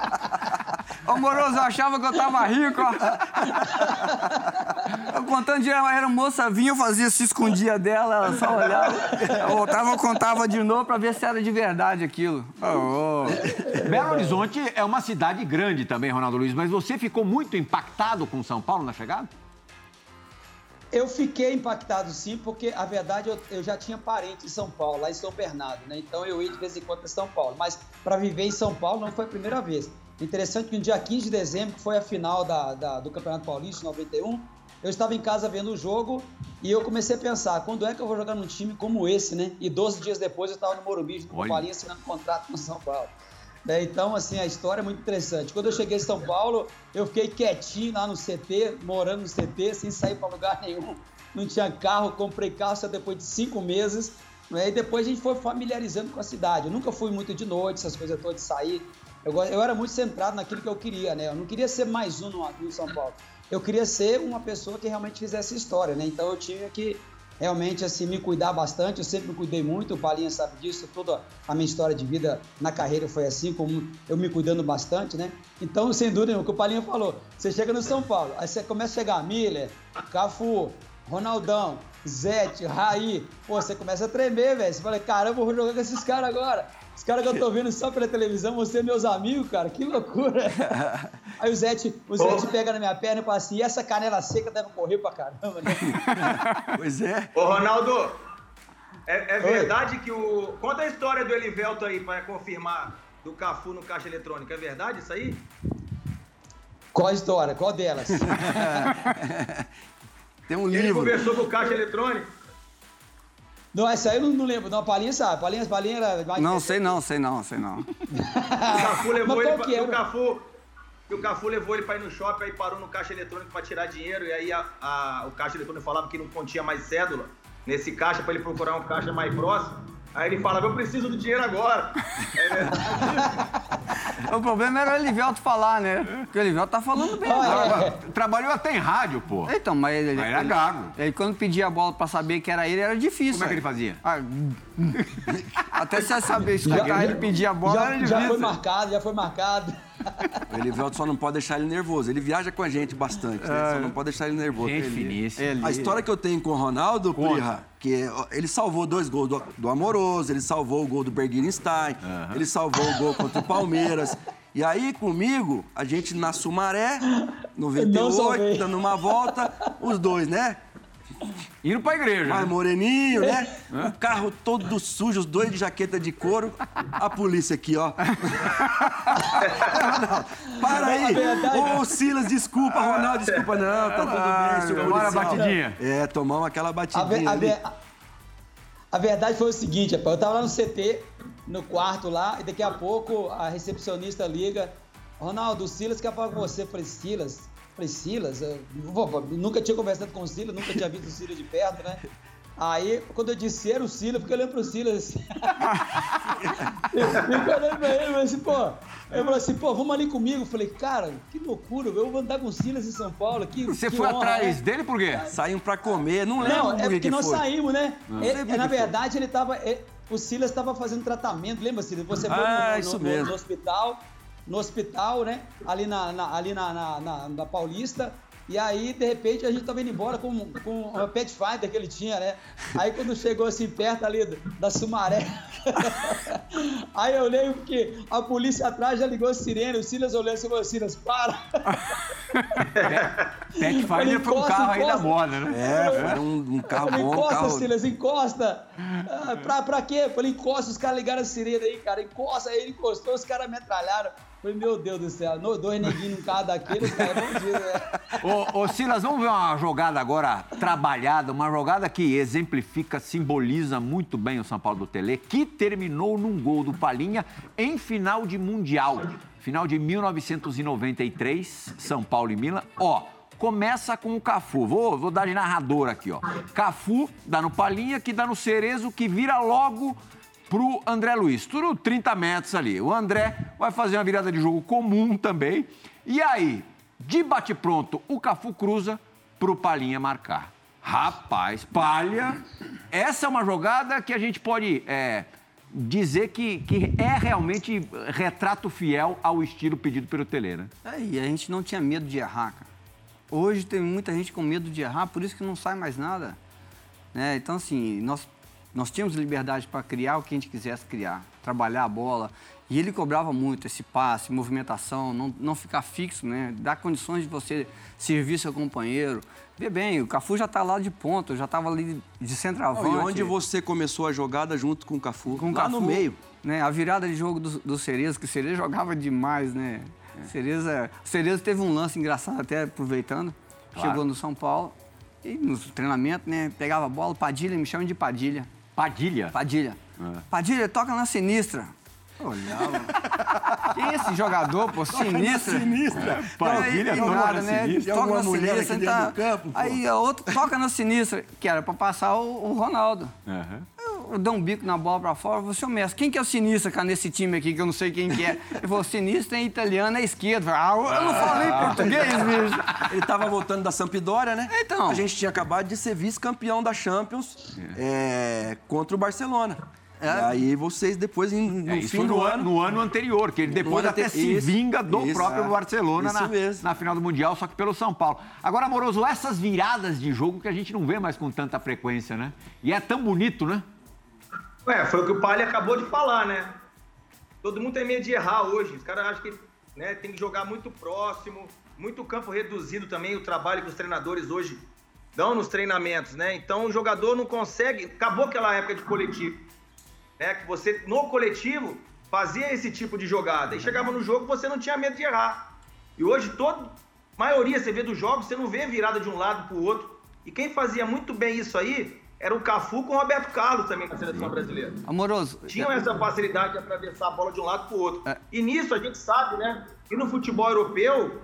moço? Ô, moroso, eu achava que eu tava rico, ó. Eu contando dinheiro, era moça vinha, eu fazia, se escondia dela, ela só olhava. Eu voltava, eu contava de novo pra ver se era de verdade aquilo. Ô, ô. Belo Horizonte é uma cidade grande também, Ronaldo Luiz, mas você ficou muito impactado com São Paulo na chegada? Eu fiquei impactado sim, porque a verdade eu, eu, já tinha parente em São Paulo, lá em São Bernardo, né? Então eu ia de vez em quando para São Paulo. Mas para viver em São Paulo não foi a primeira vez. Interessante que no dia 15 de dezembro, que foi a final da, da, do Campeonato Paulista, 91, eu estava em casa vendo o jogo e eu comecei a pensar, quando é que eu vou jogar num time como esse, né? E 12 dias depois eu estava no Morumbi, no Palinha, assinando contrato com São Paulo. Né? Então, assim, a história é muito interessante. Quando eu cheguei em São Paulo, eu fiquei quietinho lá no CT, morando no CT, sem sair para lugar nenhum. Não tinha carro, comprei carro só depois de cinco meses. Né? E depois a gente foi familiarizando com a cidade. Eu nunca fui muito de noite, essas coisas todas de sair. Eu, eu era muito centrado naquilo que eu queria, né? Eu não queria ser mais um no, no São Paulo. Eu queria ser uma pessoa que realmente fizesse história, né? Então eu tinha que realmente assim me cuidar bastante. Eu sempre me cuidei muito, o Palinha sabe disso. Toda a minha história de vida na carreira foi assim, como eu me cuidando bastante, né? Então, sem dúvida, o que o Palinha falou, você chega no São Paulo, aí você começa a chegar Miller, Cafu, Ronaldão, Zete, Raí, pô, você começa a tremer, velho. Você fala, caramba, vou jogar com esses caras agora. Os caras que eu tô vendo só pela televisão, você meus amigos, cara, que loucura. Aí o Zete, o Zete pega na minha perna e fala assim, e essa canela seca deve correr pra caramba, né? pois é. Ô, Ronaldo, é, é verdade que o... Conta a história do Elivelto aí, pra confirmar, do Cafu no caixa eletrônico. É verdade isso aí? Qual a história? Qual delas? Tem um Ele livro. conversou com o caixa eletrônico? Não, essa aí eu não, não lembro. Não, a Palinha sabe. Palinha, Palinha era. Não, sei não, sei não, sei não. O Cafu levou ele pra, o Cafu, o Cafu levou ele pra ir no shopping, aí parou no caixa eletrônico pra tirar dinheiro, e aí a- a- o caixa eletrônico falava que não continha mais cédula nesse caixa pra ele procurar um caixa mais próximo. Aí ele falava, eu preciso do dinheiro agora. É verdade. O problema era o Elivelto falar, né? Porque o Elivelto tá falando bem. Ah, é. Trabalhou até em rádio, pô. Então, mas ele, Mas era ele- gago. Ele, quando pedia a bola pra saber que era ele, era difícil. Como é que ele fazia? Ah, até você saber escutar ele pedir a bola, era já, difícil. já foi marcado, já foi marcado. O Elivelto só não pode deixar ele nervoso. Ele viaja com a gente bastante, né? Só não pode deixar ele nervoso. Gente Ele- finíssima. Ele- A história que eu tenho com o Ronaldo, Plirra, que ó, ele salvou dois gols do, do Amoroso, ele salvou o gol do Berguinstein, ele salvou o gol contra o Palmeiras. E aí, comigo, a gente na Sumaré, Não 98, salvei. dando uma volta, os dois, né? Indo pra igreja. Mais né? moreninho, né? O carro todo sujo, os dois de jaqueta de couro. A polícia aqui, ó. Ronaldo, para aí! Ô, Silas, desculpa, Ronaldo, desculpa. Não, tá tudo bem, senhor Tomaram a batidinha. É, tomamos aquela A, batidinha a ali. ve- a verdade foi o seguinte, rapaz, eu tava lá no CT, no quarto lá, e daqui a pouco a recepcionista liga, Ronaldo, o Silas quer falar com você. Eu falei, Silas? Falei, Silas? Eu, vou- vou- nunca tinha conversado com o Silas, nunca tinha visto o Silas de perto, né? Aí, quando eu disse era o Silas, porque eu olhando pro Silas assim. eu fico olhando pra ele, eu falei assim, pô. Ele falou assim, pô, vamos ali comigo. Eu falei, cara, que loucura, eu vou andar com o Silas em São Paulo. Que, Você que foi honra, atrás né? dele por quê? Saímos pra comer, não lembro Não, é que porque que nós foi. saímos, né? Ele- por que na verdade, ele tava. ele- o Silas estava fazendo tratamento, lembra, Silas? Você foi no- Ah, no, no- mesmo. no hospital, no hospital, né? Ali na, na- ali na, na, na- na Paulista. E aí, de repente, a gente tava indo embora com, com uma pet fighter que ele tinha, né? Aí quando chegou assim perto ali da- Sumaré, aí eu olhei porque a polícia atrás já ligou a sirene, o Silas olhou assim e falou, Silas, para! Pathfinder Ele foi um encosta, carro aí da encosta. moda, né? É, foi um, um carro Falei, bom, um encosta, carro... Silas, encosta. Ah, pra, pra quê? Falei, encosta, os caras ligaram a sirene aí, cara. Encosta, aí ele encostou, os caras metralharam. Falei, meu Deus do céu, no- dois neguinhos num carro daquele, cara, bom dia, né? Ô, ô, Silas, vamos ver uma jogada agora trabalhada, uma jogada que exemplifica, simboliza muito bem o São Paulo do Tele, que terminou num gol do Palinha em final de Mundial. Final de 1993, São Paulo e Milan. Ó, começa com o Cafu. Vou, vou dar de narrador aqui, ó. Cafu dá no Palinha, que dá no Cerezo, que vira logo pro André Luiz. Tudo 30 metros ali. O André vai fazer uma virada de jogo comum também. E aí, de bate-pronto, o Cafu cruza pro Palhinha marcar. Rapaz, Palha, essa é uma jogada que a gente pode é, dizer que, que é realmente retrato fiel ao estilo pedido pelo Tele, né? É, e a gente não tinha medo de errar, cara. Hoje tem muita gente com medo de errar, por isso que não sai mais nada. Né? Então, assim, nós Nós tínhamos liberdade para criar o que a gente quisesse criar, trabalhar a bola. E ele cobrava muito esse passe, movimentação, não, não ficar fixo, né? Dar condições de você servir seu companheiro. Vê bem, o Cafu já está lá de ponta, eu já estava ali de centroavante. Não, e onde você começou a jogada junto com o Cafu? com o lá Cafu, no meio. Né? A virada de jogo do, do Cereza, que o Cereza jogava demais, né? É. Cereza, o Cereza teve um lance engraçado, até aproveitando. Claro. Chegou no São Paulo e no treinamento, né? Pegava a bola, Padilha, me chama de Padilha. Padilha. Padilha. É. Padilha, toca na sinistra. Olhava. Quem é esse jogador, pô? Sinistra. sinistra. Padilha, Aí, toca nada, na né? sinistra. Toca na mulher sinistra, aqui tá? do campo, pô? Aí a outra toca na sinistra, que era pra passar o, o Ronaldo. Aham. Eu dou um bico na bola pra fora, seu mestre, quem que é o sinistro, cara, nesse time aqui, que eu não sei quem que é? Ele falou, sinistro é italiano, é esquerdo. Eu falei, ah, eu não falei português, bicho. Ele estava voltando da Sampdoria, né? Então. A gente tinha acabado de ser vice-campeão da Champions é, contra o Barcelona. É. E aí vocês depois, em- no É, isso fim do no, ano... no ano anterior, que ele depois até se isso, vinga do isso, próprio é. Barcelona na, na final do Mundial, só que pelo São Paulo. Agora, Amoroso, essas viradas de jogo que a gente não vê mais com tanta frequência, né? E é tão bonito, né? Ué, foi o que o Palha acabou de falar, né? Todo mundo tem medo de errar hoje. Os caras acham que né, tem que jogar muito próximo, muito campo reduzido também, o trabalho que os treinadores hoje dão nos treinamentos, né? Então o jogador não consegue. Acabou aquela época de coletivo. Né? Que você, no coletivo, fazia esse tipo de jogada. E chegava no jogo, você não tinha medo de errar. E hoje, toda maioria, você vê dos jogos, você não vê virada de um lado para o outro. E quem fazia muito bem isso aí era o Cafu com o Roberto Carlos também na seleção brasileira Amoroso, tinham essa facilidade de atravessar a bola de um lado para o outro. É. E nisso a gente sabe, né? E no futebol europeu,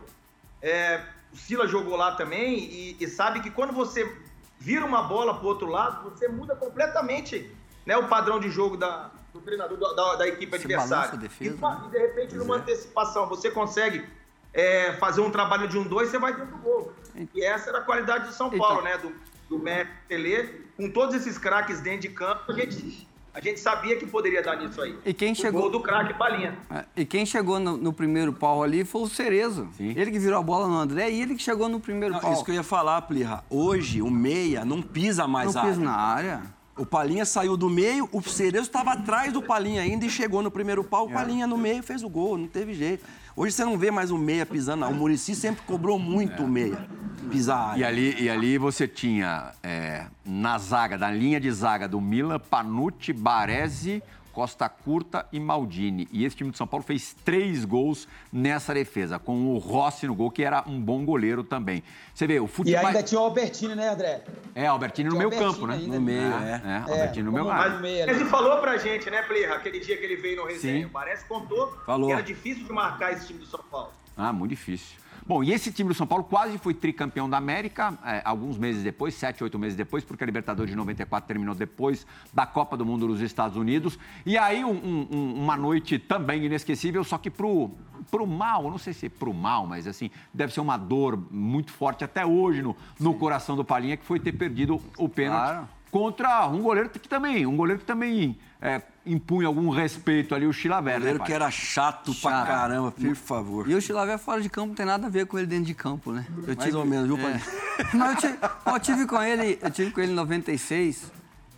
é, o Sila jogou lá também e, e sabe que quando você vira uma bola para o outro lado, você muda completamente né, o padrão de jogo da, do treinador da, da- da equipe Você adversária. defesa, e, né? de repente, numa antecipação, você consegue é, fazer um trabalho de um dois, você vai dentro do gol. E essa era a qualidade do São Então. Paulo, né? Do, do Messi, Pelé, com todos esses craques dentro de campo, a gente, a gente sabia que poderia dar nisso aí. E quem O chegou- gol do craque Palinha. É, E quem chegou no, no primeiro pau ali foi o Cerezo. Sim. Ele que virou a bola no André e ele que chegou no primeiro Não, pau. isso que eu ia falar, Plirra. Hoje, o meia não pisa mais Não a pis área. na área. O Palinha saiu do meio, o Cerezo estava atrás do Palinha ainda e chegou no primeiro pau. O Palinha no meio fez o gol, não teve jeito. Hoje você não vê mais o meia pisando, não. O Murici sempre cobrou muito o meia pisar E ali, e ali você tinha é, na zaga, na linha de zaga do Milan, Panucci, Baresi, Costa Curta e Maldini. E esse time de São Paulo fez três gols nessa defesa, com o Rossi no gol, que era um bom goleiro também. Você vê, o E futebol. ainda tinha o Albertini, né, André? É, Albertini no meio Albertini campo, né? ainda. No meio, é. é. É, Albertini no meio campo. Ele falou pra gente, né, Plirra, aquele dia que ele veio no resenha. Sim. Parece contou Falou. que era difícil de marcar esse time do São Paulo. Ah, muito difícil. Bom, e esse time do São Paulo quase foi tricampeão da América, é, alguns meses depois, sete, oito meses depois, porque a Libertadores de 94 terminou depois da Copa do Mundo nos Estados Unidos. E aí, um- um- uma noite também inesquecível, só que pro, pro mal, não sei se pro mal, mas assim, deve ser uma dor muito forte até hoje no, no coração do Palinha, que foi ter perdido o pênalti Claro. contra um goleiro que também, um goleiro que também é, impunha algum respeito ali, o Chilaver, né, pai? que era chato, pra Chato. caramba, por favor. E o Chilavé fora de campo não tem nada a ver com ele dentro de campo, né? Eu Mais ou menos, viu, é. Mas eu tive, eu tive com ele, eu tive com ele em 96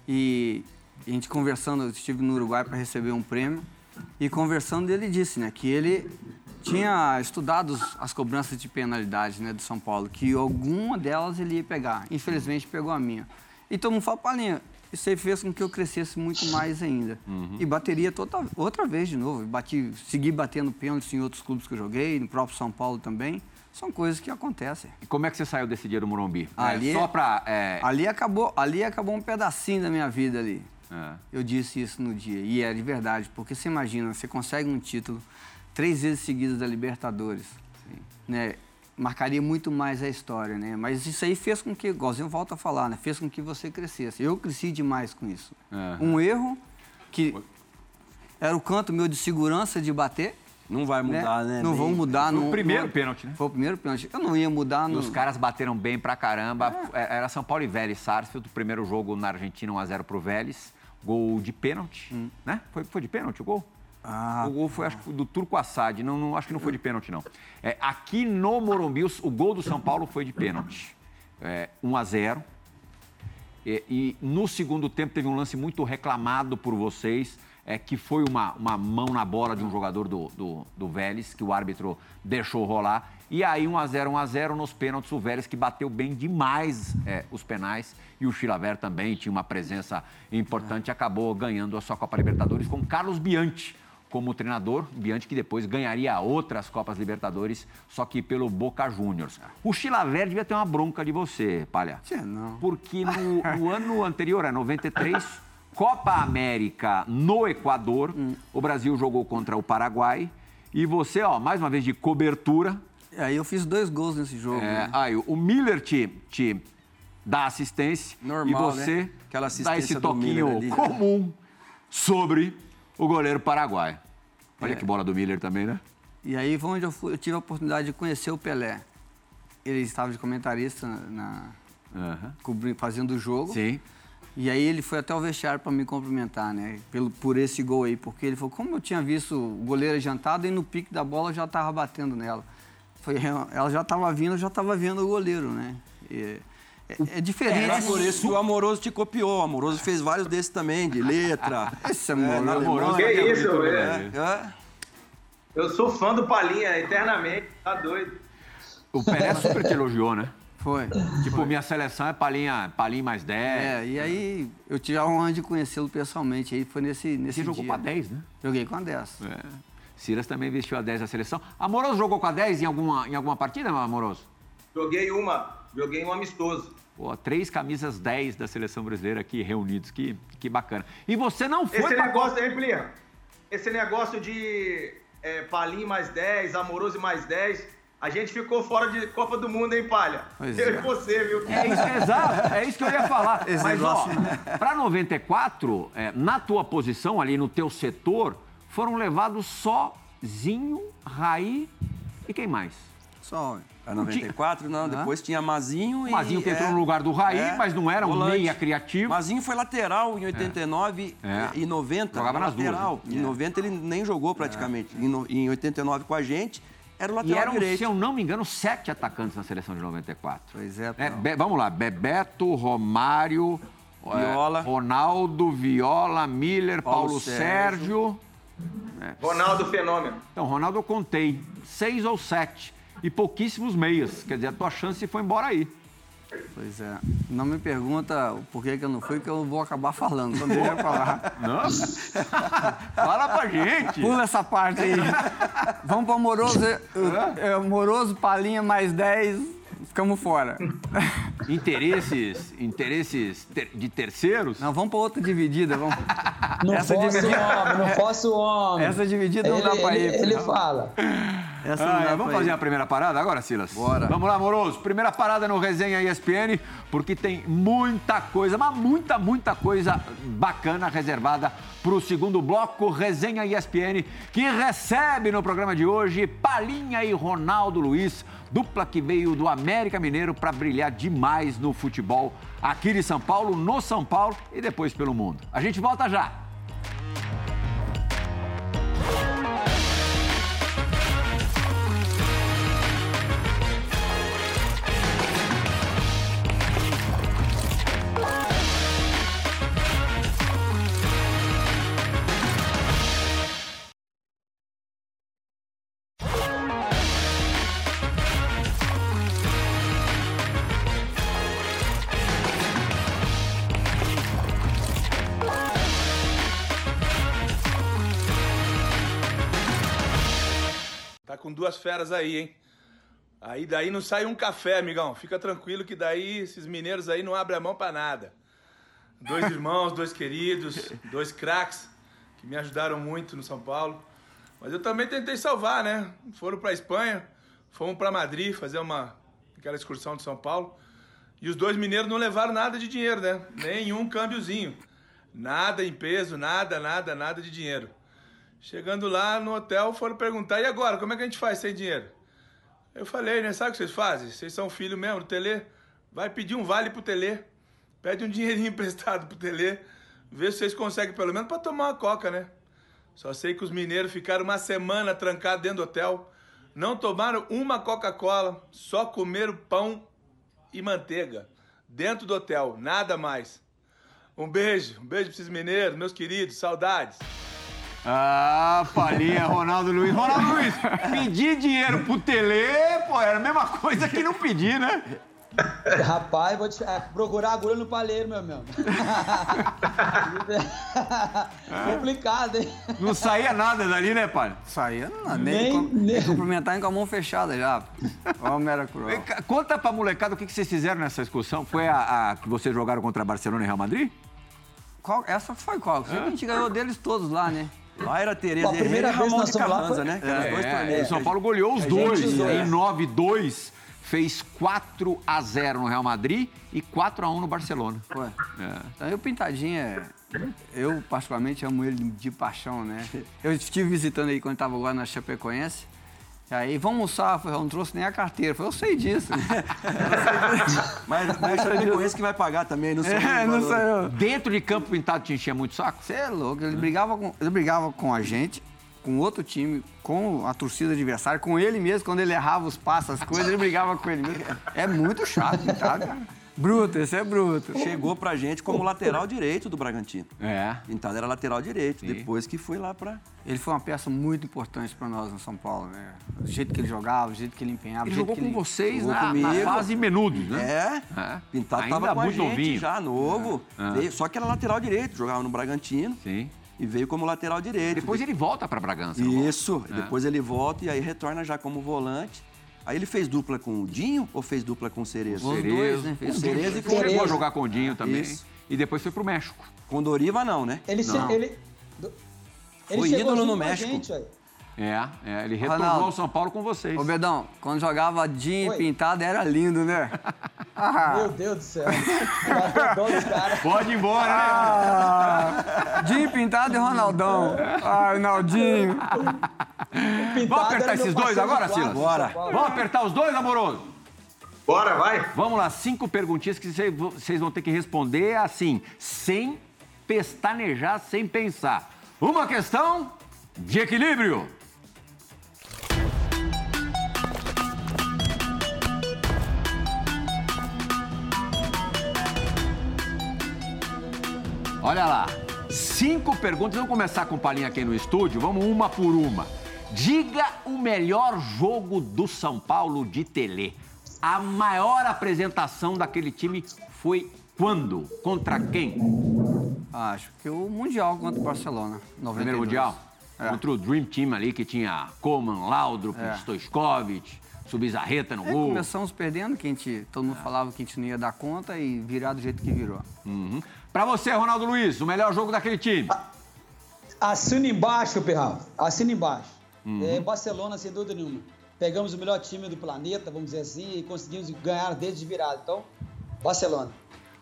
e a gente conversando, eu estive no Uruguai para receber um prêmio e conversando ele disse, né, que ele tinha estudado as cobranças de penalidade, né, do São Paulo, que alguma delas ele ia pegar. Infelizmente pegou a minha. E todo mundo fala, Palinha, isso aí fez com que eu crescesse muito mais ainda. E bateria toda, outra vez de novo. Bati, segui batendo pênaltis em outros clubes que eu joguei, no próprio São Paulo também. São coisas que acontecem. E como é que você saiu desse dia do Morumbi? É, Ali- só pra... é, Ali acabou, ali acabou um pedacinho da minha vida ali. é. Eu disse isso no dia. E é de verdade, porque você imagina, você consegue um título três vezes seguidas da Libertadores. Né? Marcaria muito mais a história, né? Mas isso aí fez com que, igualzinho volta a falar, né? Fez com que você crescesse. Eu cresci demais com isso. Aham. Um erro que era o canto meu de segurança de bater. Não vai mudar, né? Não Nem- vão mudar. Foi o não- primeiro não- pênalti, né? Foi o primeiro pênalti. Eu não ia mudar no... Os caras bateram bem pra caramba. É, Era São Paulo e Vélez Sarsfield, o primeiro jogo na Argentina, 1x0 pro Vélez. Gol de pênalti, né? Foi, foi de pênalti o gol? Ah, o gol foi, acho que foi do Turco Assad. Não, não, acho que não foi de pênalti, não. É, aqui no Morumbi, o gol do São Paulo foi de pênalti. É, 1x0. E, e no segundo tempo teve um lance muito reclamado por vocês, é, que foi uma, uma mão na bola de um jogador do, do, do Vélez, que o árbitro deixou rolar. E aí 1x0, 1x0 nos pênaltis, o Vélez que bateu bem demais é, os penais. E o Chilaver também tinha uma presença importante, acabou ganhando a sua Copa Libertadores com Carlos Bianchi como treinador, Bianchi que depois ganharia outras Copas Libertadores, só que pelo Boca Juniors. O Chilaver devia ter uma bronca de você, Palha. Tchê, não. Porque no, no ano anterior, a 93, Copa América no Equador, o Brasil jogou contra o Paraguai e você, ó, mais uma vez de cobertura, aí eu fiz dois gols nesse jogo. é, né? aí o Miller te, te dá assistência Normal, e você né? Aquela dá assistência esse do toquinho ali. comum sobre o goleiro paraguai. Olha É. que bola do Miller também, né? E aí foi onde eu, fui- eu tive a oportunidade de conhecer o Pelé. Ele estava de comentarista na, Aham. cobri- fazendo o jogo. Sim. E aí ele foi até o vestiário para me cumprimentar, né? Pelo, por esse gol aí, porque ele falou, como eu tinha visto o goleiro adiantado e no pique da bola eu já estava batendo nela. Foi, ela já estava vindo, eu já estava vendo o goleiro, né? E é, é diferente. É por isso que o Amoroso te copiou. O Amoroso fez vários desses também, de letra. Esse é na amoroso. Alemanha. Que isso, muito é. bem. É. Eu sou fã do Palinha eternamente, tá doido. O Pelé super te elogiou, né? Foi. Tipo, minha seleção é palinha, palinha mais 10. É, e aí eu tive a honra de conhecê-lo pessoalmente. Aí foi nesse, nesse Você jogou dia. com a 10, né? Joguei com a 10. É. Também vestiu a 10 da seleção. Amoroso jogou com a 10 em alguma, em alguma partida, Amoroso? Joguei uma, joguei um amistoso. Pô, três camisas 10 da seleção brasileira aqui reunidos. Que, que bacana. E você não foi Esse pra negócio aí, Plinha, esse negócio de é, Palinho mais 10, Amoroso mais 10, a gente ficou fora de Copa do Mundo, hein, Palha? Pois Eu é. e você, viu? É isso, exato, é isso que eu ia falar. Esse Mas, ó, negócio- pra 94, é, na tua posição, ali no teu setor, foram levados só Zinho, Raí e quem mais? Só. A 94, não. Depois tinha Mazinho e... Mazinho que entrou é, no lugar do Raí, é, mas não era um volante. meia criativo. Mazinho foi lateral em 89 É. e 90. Jogava nas duas, lateral. né? Em 90 ele nem jogou praticamente. Em, no- em 89 com a gente, era o E lateral eram, direito. se eu não me engano, sete atacantes na seleção de 94. Pois é, É. Be- vamos lá, Bebeto, Romário, é, Viola. Ronaldo, Viola, Miller, Paulo, Paulo Sérgio. Ronaldo Fenômeno. Então, Ronaldo eu contei, seis ou sete. E pouquíssimos meias. Quer dizer, a tua chance foi embora aí. Pois é. Não me pergunta por que, que eu não fui, que eu vou acabar falando. Deixa eu falar. Não? Fala pra gente. Pula essa parte aí. Vamos para Amoroso. é, Amoroso, Palinha, mais 10. Ficamos fora. Interesses, interesses ter- de terceiros? Não, vamos para outra dividida. Vamos. Não Essa posso, dividida- homem, não posso, homem. Essa dividida não ele, dá pra ele, ir. Ele não. fala. Essa Ah, não dá é, vamos ir. fazer a primeira parada agora, Silas? Bora. Vamos lá, amoroso. Primeira parada no Resenha ESPN, porque tem muita coisa, mas muita, muita coisa bacana reservada para o segundo bloco Resenha ESPN, que recebe no programa de hoje Palinha e Ronaldo Luiz, dupla que veio do América Mineiro para brilhar demais no futebol aqui de São Paulo, no São Paulo e depois pelo mundo. A gente volta já. Duas feras aí, hein? Aí daí não sai um café, amigão. Fica tranquilo que daí esses mineiros aí não abrem a mão pra nada. Dois irmãos, dois queridos, dois craques que me ajudaram muito no São Paulo. Mas eu também tentei salvar, né? Foram pra Espanha, fomos pra Madrid fazer uma aquela excursão de São Paulo. E os dois mineiros não levaram nada de dinheiro, né? Nenhum câmbiozinho. Nada em peso, nada, nada, nada de dinheiro. Chegando lá no hotel, foram perguntar: e agora, como é que a gente faz sem dinheiro? Eu falei, né? Sabe o que vocês fazem? Vocês são filho mesmo do Telê? Vai pedir um vale pro Telê. Pede um dinheirinho emprestado pro Telê. Vê se vocês conseguem pelo menos pra tomar uma coca, né? Só sei que os mineiros ficaram uma semana trancados dentro do hotel. Não tomaram uma Coca-Cola, só comeram pão e manteiga. dentro do hotel, nada mais. Um beijo, um beijo pra esses mineiros, meus queridos, saudades. Ah, Palinha, Ronaldo Luiz. Ronaldo Luiz, pedir dinheiro pro Tele, pô, era a mesma coisa que não pedir, né? Rapaz, vou te, é, procurar agulha no palheiro, meu irmão. Complicado, hein? Não saía nada dali, né, pai? Saía, não, nem, Nem- com, nem- cumprimentar com a mão fechada já. Ó, mera cruel. Conta pra molecada o que que vocês fizeram nessa excursão. Foi a, a que vocês jogaram contra Barcelona e Real Madrid? Qual- essa foi qual? Que a gente ganhou deles todos lá, né? Lá era Tereza Pô, a primeira Herrera e vez Ramon de lá Carranza, foi- né? Aqueles dois É, o São Paulo goleou os A dois. usou, Em é. 9-2, fez 4 a 0 no Real Madrid e 4 a 1 no Barcelona. Ué. É. Então, eu, Pintadinha, é- eu particularmente amo ele de paixão, né? Eu estive visitando aí quando estava agora na Chapecoense. E aí, vamos almoçar, eu não trouxe nem a carteira. Eu falei, eu sei disso. Mas, mas eu Chapecoense que vai pagar também, não sou é, não sei eu. Dentro de campo pintado te enchia muito saco? Você é louco, ele brigava, com, ele brigava com a gente, com outro time, com a torcida adversária, com ele mesmo, quando ele errava os passos, as coisas, ele brigava com ele mesmo. É muito chato, tá, cara? Bruto, esse é bruto. Chegou pra gente como lateral direito do Bragantino. É. Pintado era lateral direito, Sim. depois que foi lá pra... Ele foi uma peça muito importante pra nós no São Paulo, né? O jeito que ele jogava, o jeito que ele empenhava, Ele jogou que com ele... vocês jogou na, na comigo. fase menudos, né? É, É. Pintado Ainda tava com a muito gente novinho. já, novo. É. Veio- só que era lateral direito, jogava no Bragantino Sim. e veio como lateral direito. Depois ele volta pra Bragança. Isso, É. depois ele volta e aí retorna já como volante. Aí ele fez dupla com o Dinho ou fez dupla com o Cerezo? Os dois, né? Fez Com Cerezo e com o Chegou a Cerezo. jogar com o Dinho também. Isso. E depois foi pro México. Com o Doriva não, né? Ele, Não. ele, do- ele Foi ídolo no com México. gente. É, é, ele retornou Ronaldo. ao São Paulo com vocês. Ô, Bedão, quando jogava Dinho Oi. pintado, era lindo, né? Ah, Meu Deus do céu. Pode ir embora, né? ah, Dinho pintado e Ronaldão. Ai, Naldinho. Vamos apertar esses dois agora, Silas? Bora. Vamos apertar os dois, amoroso? Bora, vai. Vamos lá, cinco perguntinhas que vocês vão- vocês vão ter que responder assim, sem pestanejar, sem pensar. Uma questão de equilíbrio. Olha lá, cinco perguntas. Vamos começar com palhinha aqui no estúdio. Vamos uma por uma. Diga o melhor jogo do São Paulo de Tele. A maior apresentação daquele time foi quando? Contra quem? Acho que o Mundial contra o Barcelona. 92. Primeiro Mundial? É. Contra o Dream Team ali, que tinha Coman, Laudrup, É. Stoichkovic, Subizarreta no É, gol. começamos perdendo, que a gente, todo mundo falava que a gente não ia dar conta e virar do jeito que virou. Uhum. Pra você, Ronaldo Luiz, o melhor jogo daquele time. Assina embaixo, Perral. Assina embaixo. Uhum. É, Barcelona, sem dúvida nenhuma. Pegamos o melhor time do planeta, vamos dizer assim, e conseguimos ganhar desde de virada. Então, Barcelona.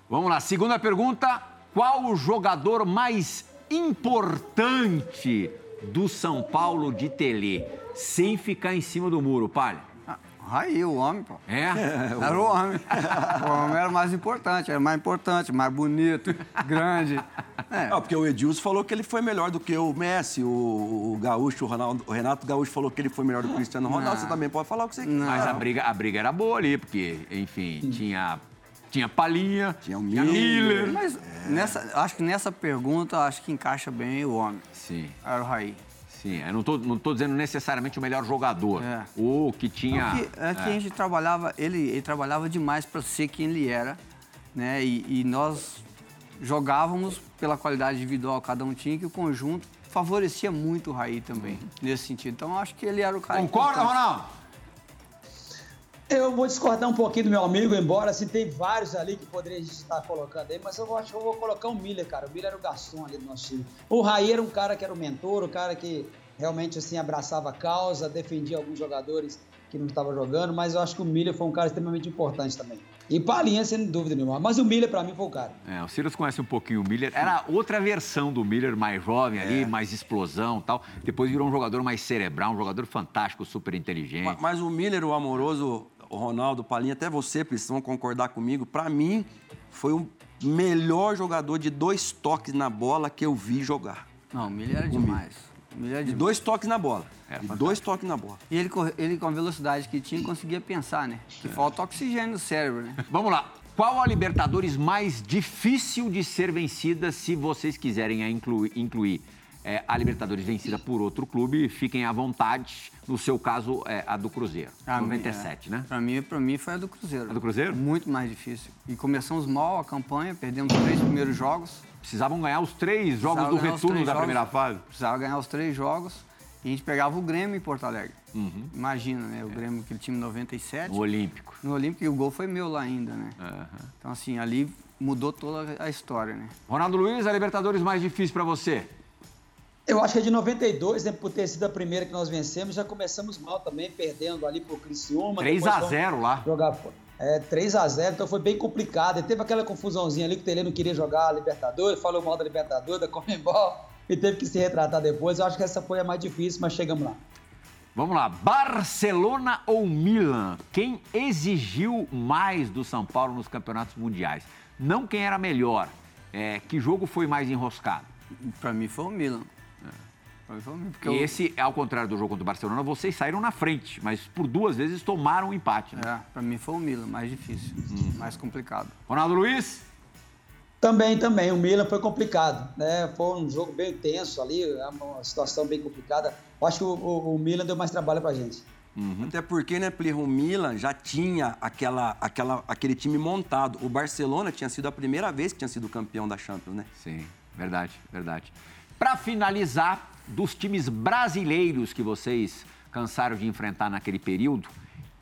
Vamos lá, segunda pergunta. Qual o jogador mais importante do São Paulo de Tele? Sem ficar em cima do muro, Palha. Raí, o homem, pô. É? Era o homem. O homem era mais importante, era mais importante, mais bonito, grande. É. Ah, porque o Edilson falou que ele foi melhor do que o Messi, o, o Gaúcho, o, Ronaldo, o Renato Gaúcho falou que ele foi melhor do que o Cristiano Ronaldo. Você também pode falar o que você Não. Mas a briga, a briga era boa ali, porque, enfim, tinha, tinha Palinha, Tinha o Miller. Miller. Mas nessa, acho que nessa pergunta, acho que encaixa bem o homem. Sim, Era o Raí. Sim. Eu não tô, não tô dizendo necessariamente o melhor jogador. É. O que tinha... Porque é que a gente trabalhava, ele, ele trabalhava demais para ser quem ele era, né? E, e nós jogávamos pela qualidade individual, cada um tinha, que o conjunto favorecia muito o Raí também, nesse sentido. Então acho que ele era o cara. Concorda, importante. Ronaldo? Eu vou discordar um pouquinho do meu amigo, embora assim, tem vários ali que poderia a gente estar colocando aí, mas eu acho que eu vou colocar o Miller, cara. O Miller era o garçom ali do nosso time. O Raí era um cara que era o mentor, o cara que realmente assim abraçava a causa, defendia alguns jogadores que não estavam jogando, mas eu acho que o Miller foi um cara extremamente importante também. E Palinha, sem dúvida nenhuma. Mas o Miller, pra mim, foi o cara. É, o Silas conhece um pouquinho o Miller. Era outra versão do Miller, mais jovem É. ali, mais explosão e tal. Depois virou um jogador mais cerebral, um jogador fantástico, super inteligente. Ma- Mas o Miller, o amoroso, Ronaldo, o Palinha, até você precisam concordar comigo. Pra mim, foi o melhor jogador de dois toques na bola que eu vi jogar. Não, Miller era demais. O Miller era De demais. dois toques na bola. É, de dois toques na bola. E ele, ele, com a velocidade que tinha, conseguia pensar, né? Que falta oxigênio no cérebro, né? Vamos lá. Qual a Libertadores mais difícil de ser vencida se vocês quiserem incluir é, a Libertadores vencida por outro clube? Fiquem à vontade. No seu caso, é a do Cruzeiro. Pra 97, mim, é. né? Pra mim, pra mim foi a do Cruzeiro. A do Cruzeiro? Muito mais difícil. E começamos mal a campanha, perdemos os três primeiros jogos. Precisavam ganhar os três jogos Precisava do retorno da jogos. primeira fase. Precisava ganhar os três jogos e a gente pegava o Grêmio em Porto Alegre. Uhum. Imagina, né? O Grêmio, aquele time 97. No Olímpico. No Olímpico, e o gol foi meu lá ainda, né? Aham. Então, assim, ali mudou toda a história, né? Ronaldo Luiz, a Libertadores mais difícil pra você? Eu acho que é de 92, né? Por ter sido a primeira que nós vencemos, já começamos mal também, perdendo ali pro Criciúma. 3 depois a fomos 0 lá. Jogar fora. É, 3 a 0 então foi bem complicado. E teve aquela confusãozinha ali que o Tele não queria jogar a Libertadores, falou mal da Libertadores, da Comembol, e teve que se retratar depois. Eu acho que essa foi a mais difícil, mas chegamos lá. Vamos lá, Barcelona ou Milan? Quem exigiu mais do São Paulo nos campeonatos mundiais? Não quem era melhor. É, que jogo foi mais enroscado? Pra mim foi o Milan. Porque eu- Esse, ao contrário do jogo contra o Barcelona, vocês saíram na frente, mas por duas vezes tomaram um empate. Né? É, pra mim foi o Milan, mais difícil, mais complicado. Ronaldo Luiz? Também, também. O Milan foi complicado, né? Foi um jogo bem tenso ali, é uma situação bem complicada. Eu acho que o, o- o Milan deu mais trabalho pra gente. Até porque, né, Plirro, o Milan já tinha aquela, aquela, aquele time montado. O Barcelona tinha sido a primeira vez que tinha sido campeão da Champions, né? Sim, verdade, verdade. Para finalizar, dos times brasileiros que vocês cansaram de enfrentar naquele período,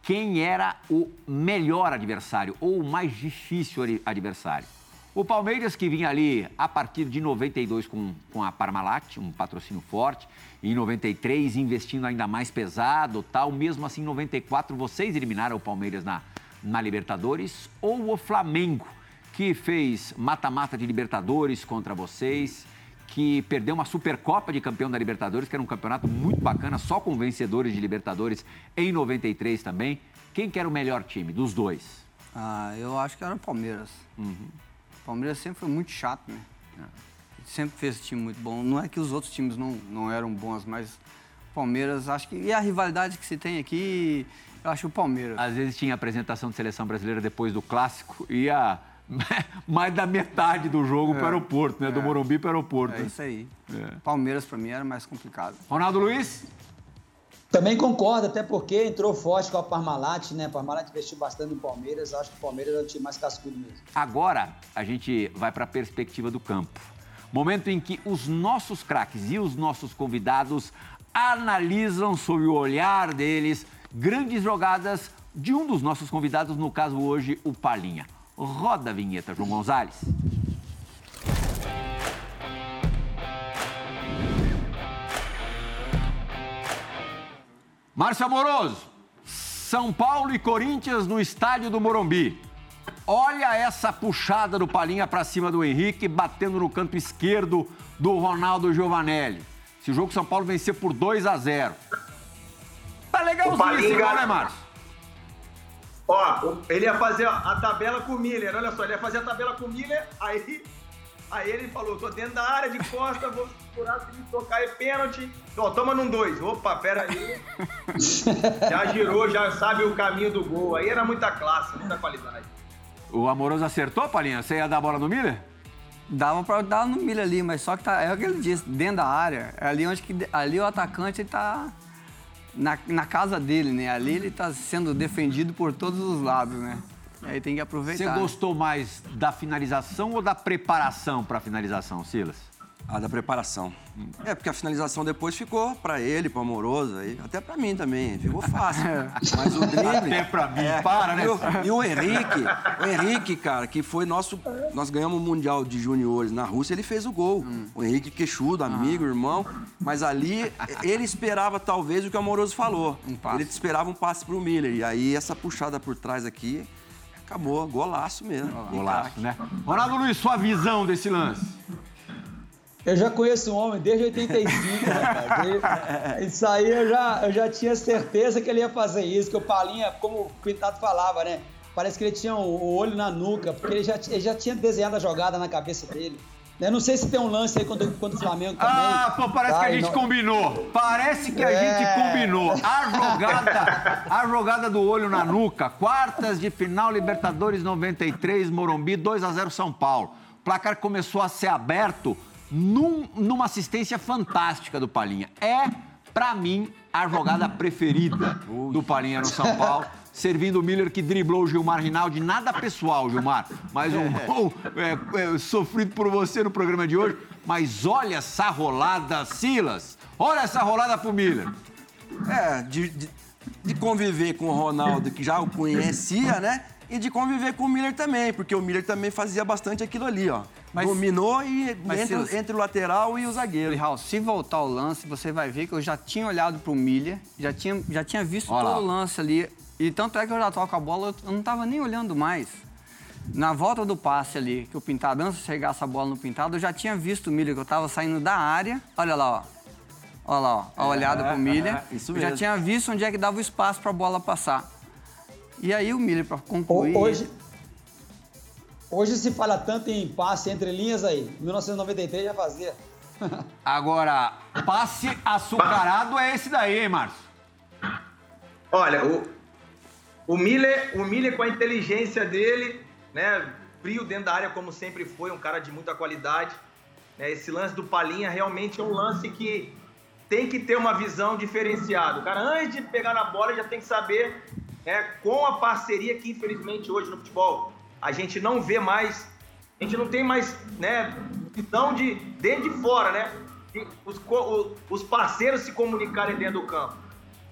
quem era o melhor adversário ou o mais difícil adversário? O Palmeiras, que vinha ali a partir de 92 com, com a Parmalat, um patrocínio forte, em 93 investindo ainda mais pesado, tal. Mesmo assim, em 94 vocês eliminaram o Palmeiras na, na Libertadores, ou o Flamengo, que fez mata-mata de Libertadores contra vocês, que perdeu uma Supercopa de campeão da Libertadores, que era um campeonato muito bacana, só com vencedores de Libertadores em 93 também. Quem que era o melhor time dos dois? Ah, eu acho que era o Palmeiras. O Palmeiras sempre foi muito chato, né? Sempre fez time muito bom. Não é que os outros times não, não eram bons, mas o Palmeiras, acho que. E a rivalidade que se tem aqui, eu acho o Palmeiras. Às vezes tinha apresentação de seleção brasileira depois do clássico, ia mais da metade do jogo para o aeroporto, né? Do Morumbi para o aeroporto. É isso aí. Palmeiras, pra mim, era mais complicado. Ronaldo Luiz? Também concordo, até porque entrou forte com a Parmalat, né? A Parmalat investiu bastante no Palmeiras. Acho que o Palmeiras é o time mais cascudo mesmo. Agora a gente vai para a perspectiva do campo. Momento em que os nossos craques e os nossos convidados analisam sob o olhar deles grandes jogadas de um dos nossos convidados, no caso hoje, o Palinha. Roda a vinheta, João Gonzalez. Márcio Amoroso, São Paulo e Corinthians no estádio do Morumbi. Olha essa puxada do Palinha para cima do Henrique, batendo no canto esquerdo do Ronaldo Giovanelli. Esse jogo São Paulo venceu por 2 a 0. Tá legalzinho esse gol, né, Márcio? Ó, ele ia fazer ó, a tabela com o Miller, olha só, ele ia fazer a tabela com o Miller, aí, aí ele falou, tô dentro da área de costa, vou segurar, se me tocar é pênalti. Ó, toma num dois. Opa, pera aí. já girou, já sabe o caminho do gol. Aí era muita classe, muita qualidade. O Amoroso acertou, Palinha? Você ia dar a bola no Miller? Dava pra dar no milho ali, mas só que tá, é o que ele disse, dentro da área. É ali onde que, ali o atacante tá na, na casa dele, né? Ali ele tá sendo defendido por todos os lados, né? Aí tem que Você aproveitar. gostou mais da finalização ou da preparação para a finalização, Silas? A da preparação. É, porque a finalização depois ficou pra ele, pro Amoroso, aí, até pra mim também. Ficou fácil. Mas o drible... Até pra mim, para, né? E o, e o Henrique, o Henrique, cara, que foi nosso... Nós ganhamos o Mundial de Juniores na Rússia, ele fez o gol. O Henrique queixudo, amigo, irmão. Mas ali, ele esperava talvez o que o Amoroso falou. Um. Ele esperava um passe pro Miller. E aí, essa puxada por trás aqui, acabou. Golaço mesmo. Golaço, né? Ronaldo Luiz, sua visão desse lance? Eu já conheço o homem desde 85, rapaz. E- Isso aí eu já, eu já tinha certeza que ele ia fazer isso, que o Palinha, como o Pintado falava, né? Parece que ele tinha o olho na nuca, porque ele já, ele já tinha desenhado a jogada na cabeça dele. Eu não sei se tem um lance aí quando, quando o Flamengo também. Ah, pô, parece tá, que a gente não- combinou. Parece que a É. gente combinou. A jogada, a jogada do olho na nuca. Quartas de final, Libertadores 93, Morumbi, 2 a 0 São Paulo. O placar começou a ser aberto num- numa assistência fantástica do Palinha. É, pra mim, a jogada preferida do Palinha no São Paulo. Servindo o Miller que driblou o Gilmar Rinaldi. Nada pessoal, Gilmar. Mas um gol é, é, sofrido por você no programa de hoje. Mas olha essa rolada, Silas. Olha essa rolada pro Miller. É, de, de- de conviver com o Ronaldo, que já o conhecia, né? E de conviver com o Miller também, porque o Miller também fazia bastante aquilo ali, ó. Mas- Dominou e Mas, entre, Silas- entre o lateral e o zagueiro. Raul, se voltar o lance, você vai ver que eu já tinha olhado pro Milha, já tinha, já tinha visto Olha lá. todo o lance ali. E tanto é que eu já toco a bola, eu não tava nem olhando mais. Na volta do passe ali, que o Pintado, antes de chegar essa bola no Pintado, eu já tinha visto o Milha, que eu tava saindo da área. Olha lá, ó. Olha lá, ó. A olhada pro Milha. é, isso eu já mesmo. tinha visto onde é que dava o espaço pra bola passar. E aí o pra Ho- concluir... Hoje, hoje se fala tanto em passe entre linhas aí. Em 1993 já fazia. Agora, passe açucarado é esse daí, hein, Márcio? Olha, o, o Miller, o Miller com a inteligência dele, né, frio dentro da área como sempre foi, um cara de muita qualidade. né, esse lance do Palinha realmente é um lance que tem que ter uma visão diferenciada. O cara antes de pegar na bola já tem que saber, né, com a parceria que infelizmente hoje no futebol a gente não vê mais, a gente não tem mais, né, visão de dentro de fora, né, os, os parceiros se comunicarem dentro do campo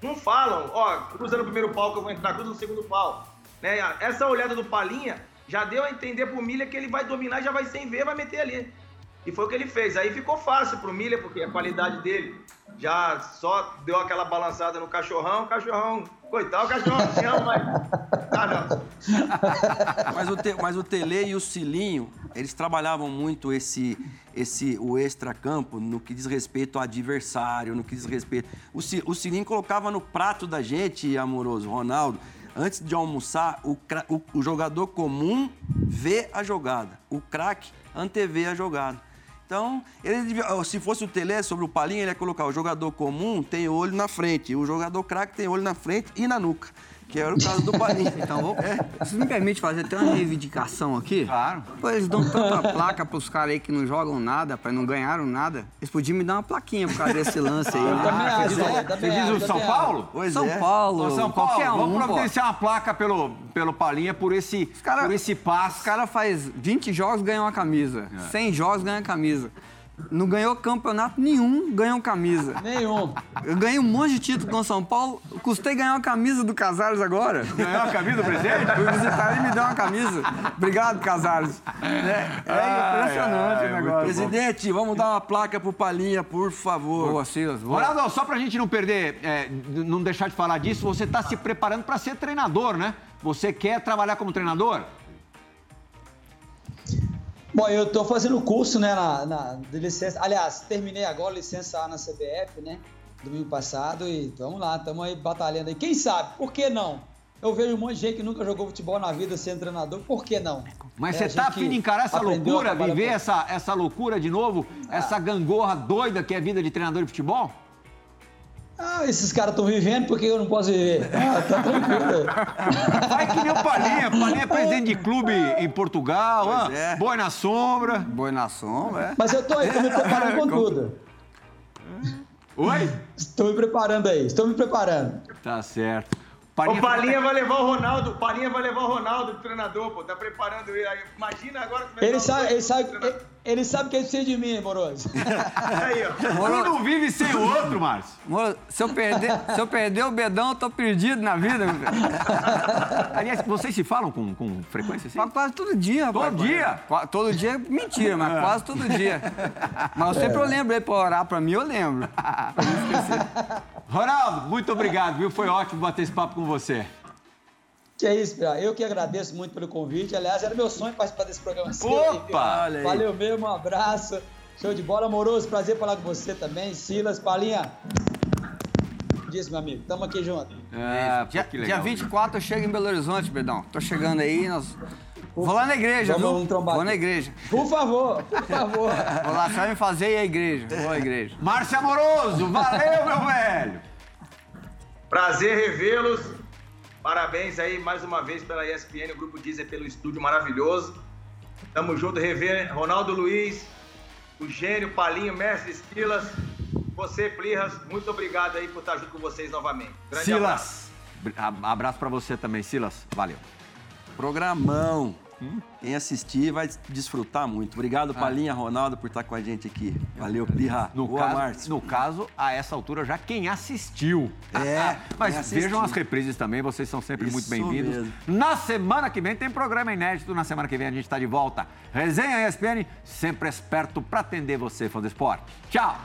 não falam, ó, cruza no primeiro pau que eu vou entrar, cruza no segundo pau. Né? Essa olhada do Palinha já deu a entender pro Milha que ele vai dominar, já vai sem ver, vai meter ali. E foi o que ele fez. Aí ficou fácil pro Milha, porque a qualidade dele já só deu aquela balançada no cachorrão, o cachorrão, coitado, o cachorrão te ama, mas... Ah, não. Mas o, Te- mas o Tele e o Cilinho, eles trabalhavam muito esse, esse o extracampo no que diz respeito ao adversário, no que diz respeito. O, o Cilinho colocava no prato da gente, amoroso, Ronaldo, antes de almoçar, o, o- o jogador comum vê a jogada, o craque antevê a jogada. Então, ele se fosse o Tele sobre o Palinha, ele ia colocar o jogador comum tem olho na frente, o jogador craque tem olho na frente e na nuca, que era o caso do Palinha. Então, vou... Você me permite fazer até uma reivindicação aqui? Claro. Pô, eles dão tanta placa pros caras aí que não jogam nada, pai, não ganharam nada. Eles podiam me dar uma plaquinha por causa desse lance aí. Né? também acho, Você é, o- você diz o São Paulo? Pois São é. Paulo, Ô, São Paulo, qualquer um, vamos pô. providenciar uma placa pelo, pelo Palinha por esse, cara- por esse passe. Os caras faz 20 jogos, ganham uma camisa. 100 jogos, ganham camisa. Não ganhou campeonato nenhum, ganhou camisa. Nenhum. Eu ganhei um monte de título com o São Paulo, custei ganhar uma camisa do Casares agora. Ganhou a camisa do presidente? Fui visitar e me deu uma camisa. Obrigado, Casares. É, é impressionante ai, o muito negócio. Presidente, vamos dar uma placa pro Palinha, por favor. Boa, Silas. Boa. Ronaldo, só pra gente não perder, é, não deixar de falar disso, você tá se preparando pra ser treinador, né? Você quer trabalhar como treinador? Bom, eu tô fazendo curso, né, na, na- de licença. Aliás, terminei agora licença A na CBF, né? Domingo passado e vamos lá, estamos aí batalhando aí. Quem sabe? Por que não? Eu vejo um monte de gente que nunca jogou futebol na vida sendo treinador, por que não? Mas É, você a tá afim de encarar essa a loucura, viver essa, essa loucura de novo? Essa gangorra doida que é a vida de treinador de futebol? Ah, esses caras estão vivendo, por que eu não posso viver? Ah, tá tranquilo. Vai que nem o Palinha. Palinha é presidente de clube em Portugal, Pois ah, é. boi na sombra. Boi na sombra, é. Mas eu tô, eu tô me preparando com tudo. Oi? Estou me preparando aí, estou me preparando. Tá certo. O Palinha vai levar o Ronaldo, o Palinha vai levar o Ronaldo de treinador, pô, tá preparando ele aí. Imagina agora vai Ele o sabe, ele ele, ele sabe que ele precisa de mim, moroso. Aí, ó. Um não vive sem o outro, Márcio. Moro, se eu, perder, se eu perder o bedão, eu tô perdido na vida, meu filho. Aliás, vocês se falam com, com frequência assim? Quase todo dia, rapaz. Todo dia? Qua- Todo dia é mentira, mas quase todo dia. Mas eu sempre eu lembro aí pra orar pra mim, eu lembro. Ronaldo, muito obrigado, viu? Foi ótimo bater esse papo com você. Que é isso, Pira. Eu que agradeço muito pelo convite. Aliás, era meu sonho participar desse programa Opa! Pira. Olha aí. Valeu mesmo, um abraço. Show de bola, amoroso. Prazer falar com você também. Silas, Palinha. Diz, meu amigo. Tamo aqui junto. É, pô, Dia, que dia legal. 24 eu chego em Belo Horizonte, Bedão. Tô chegando aí, nós Vou lá na igreja, Vamos viu? um trombar Vou na igreja. Por favor, por favor. Vou lá só me fazer e ir à igreja. Vou à igreja. Márcio Amoroso, valeu, meu velho! Prazer revê-los. Parabéns aí mais uma vez pela ESPN, o Grupo Deezer pelo estúdio maravilhoso. Tamo junto, rever Ronaldo Luiz, o gênio Palinho, mestre Silas. Você, Plirras, muito obrigado aí por estar junto com vocês novamente. Grande abraço. Silas, a- abraço pra você também, Silas. Valeu. Programão. Quem assistir vai desfrutar muito. Obrigado, Ah. Palinha, Ronaldo, por estar com a gente aqui. Valeu, Pirra. No, Boa, caso, Márcio. no caso, a essa altura, já quem assistiu. É, Mas assistiu. vejam as reprises também, vocês são sempre muito Isso bem-vindos. mesmo. Na semana que vem tem programa inédito, na semana que vem a gente está de volta. Resenha ESPN, sempre esperto para atender você, fã do esporte. Tchau!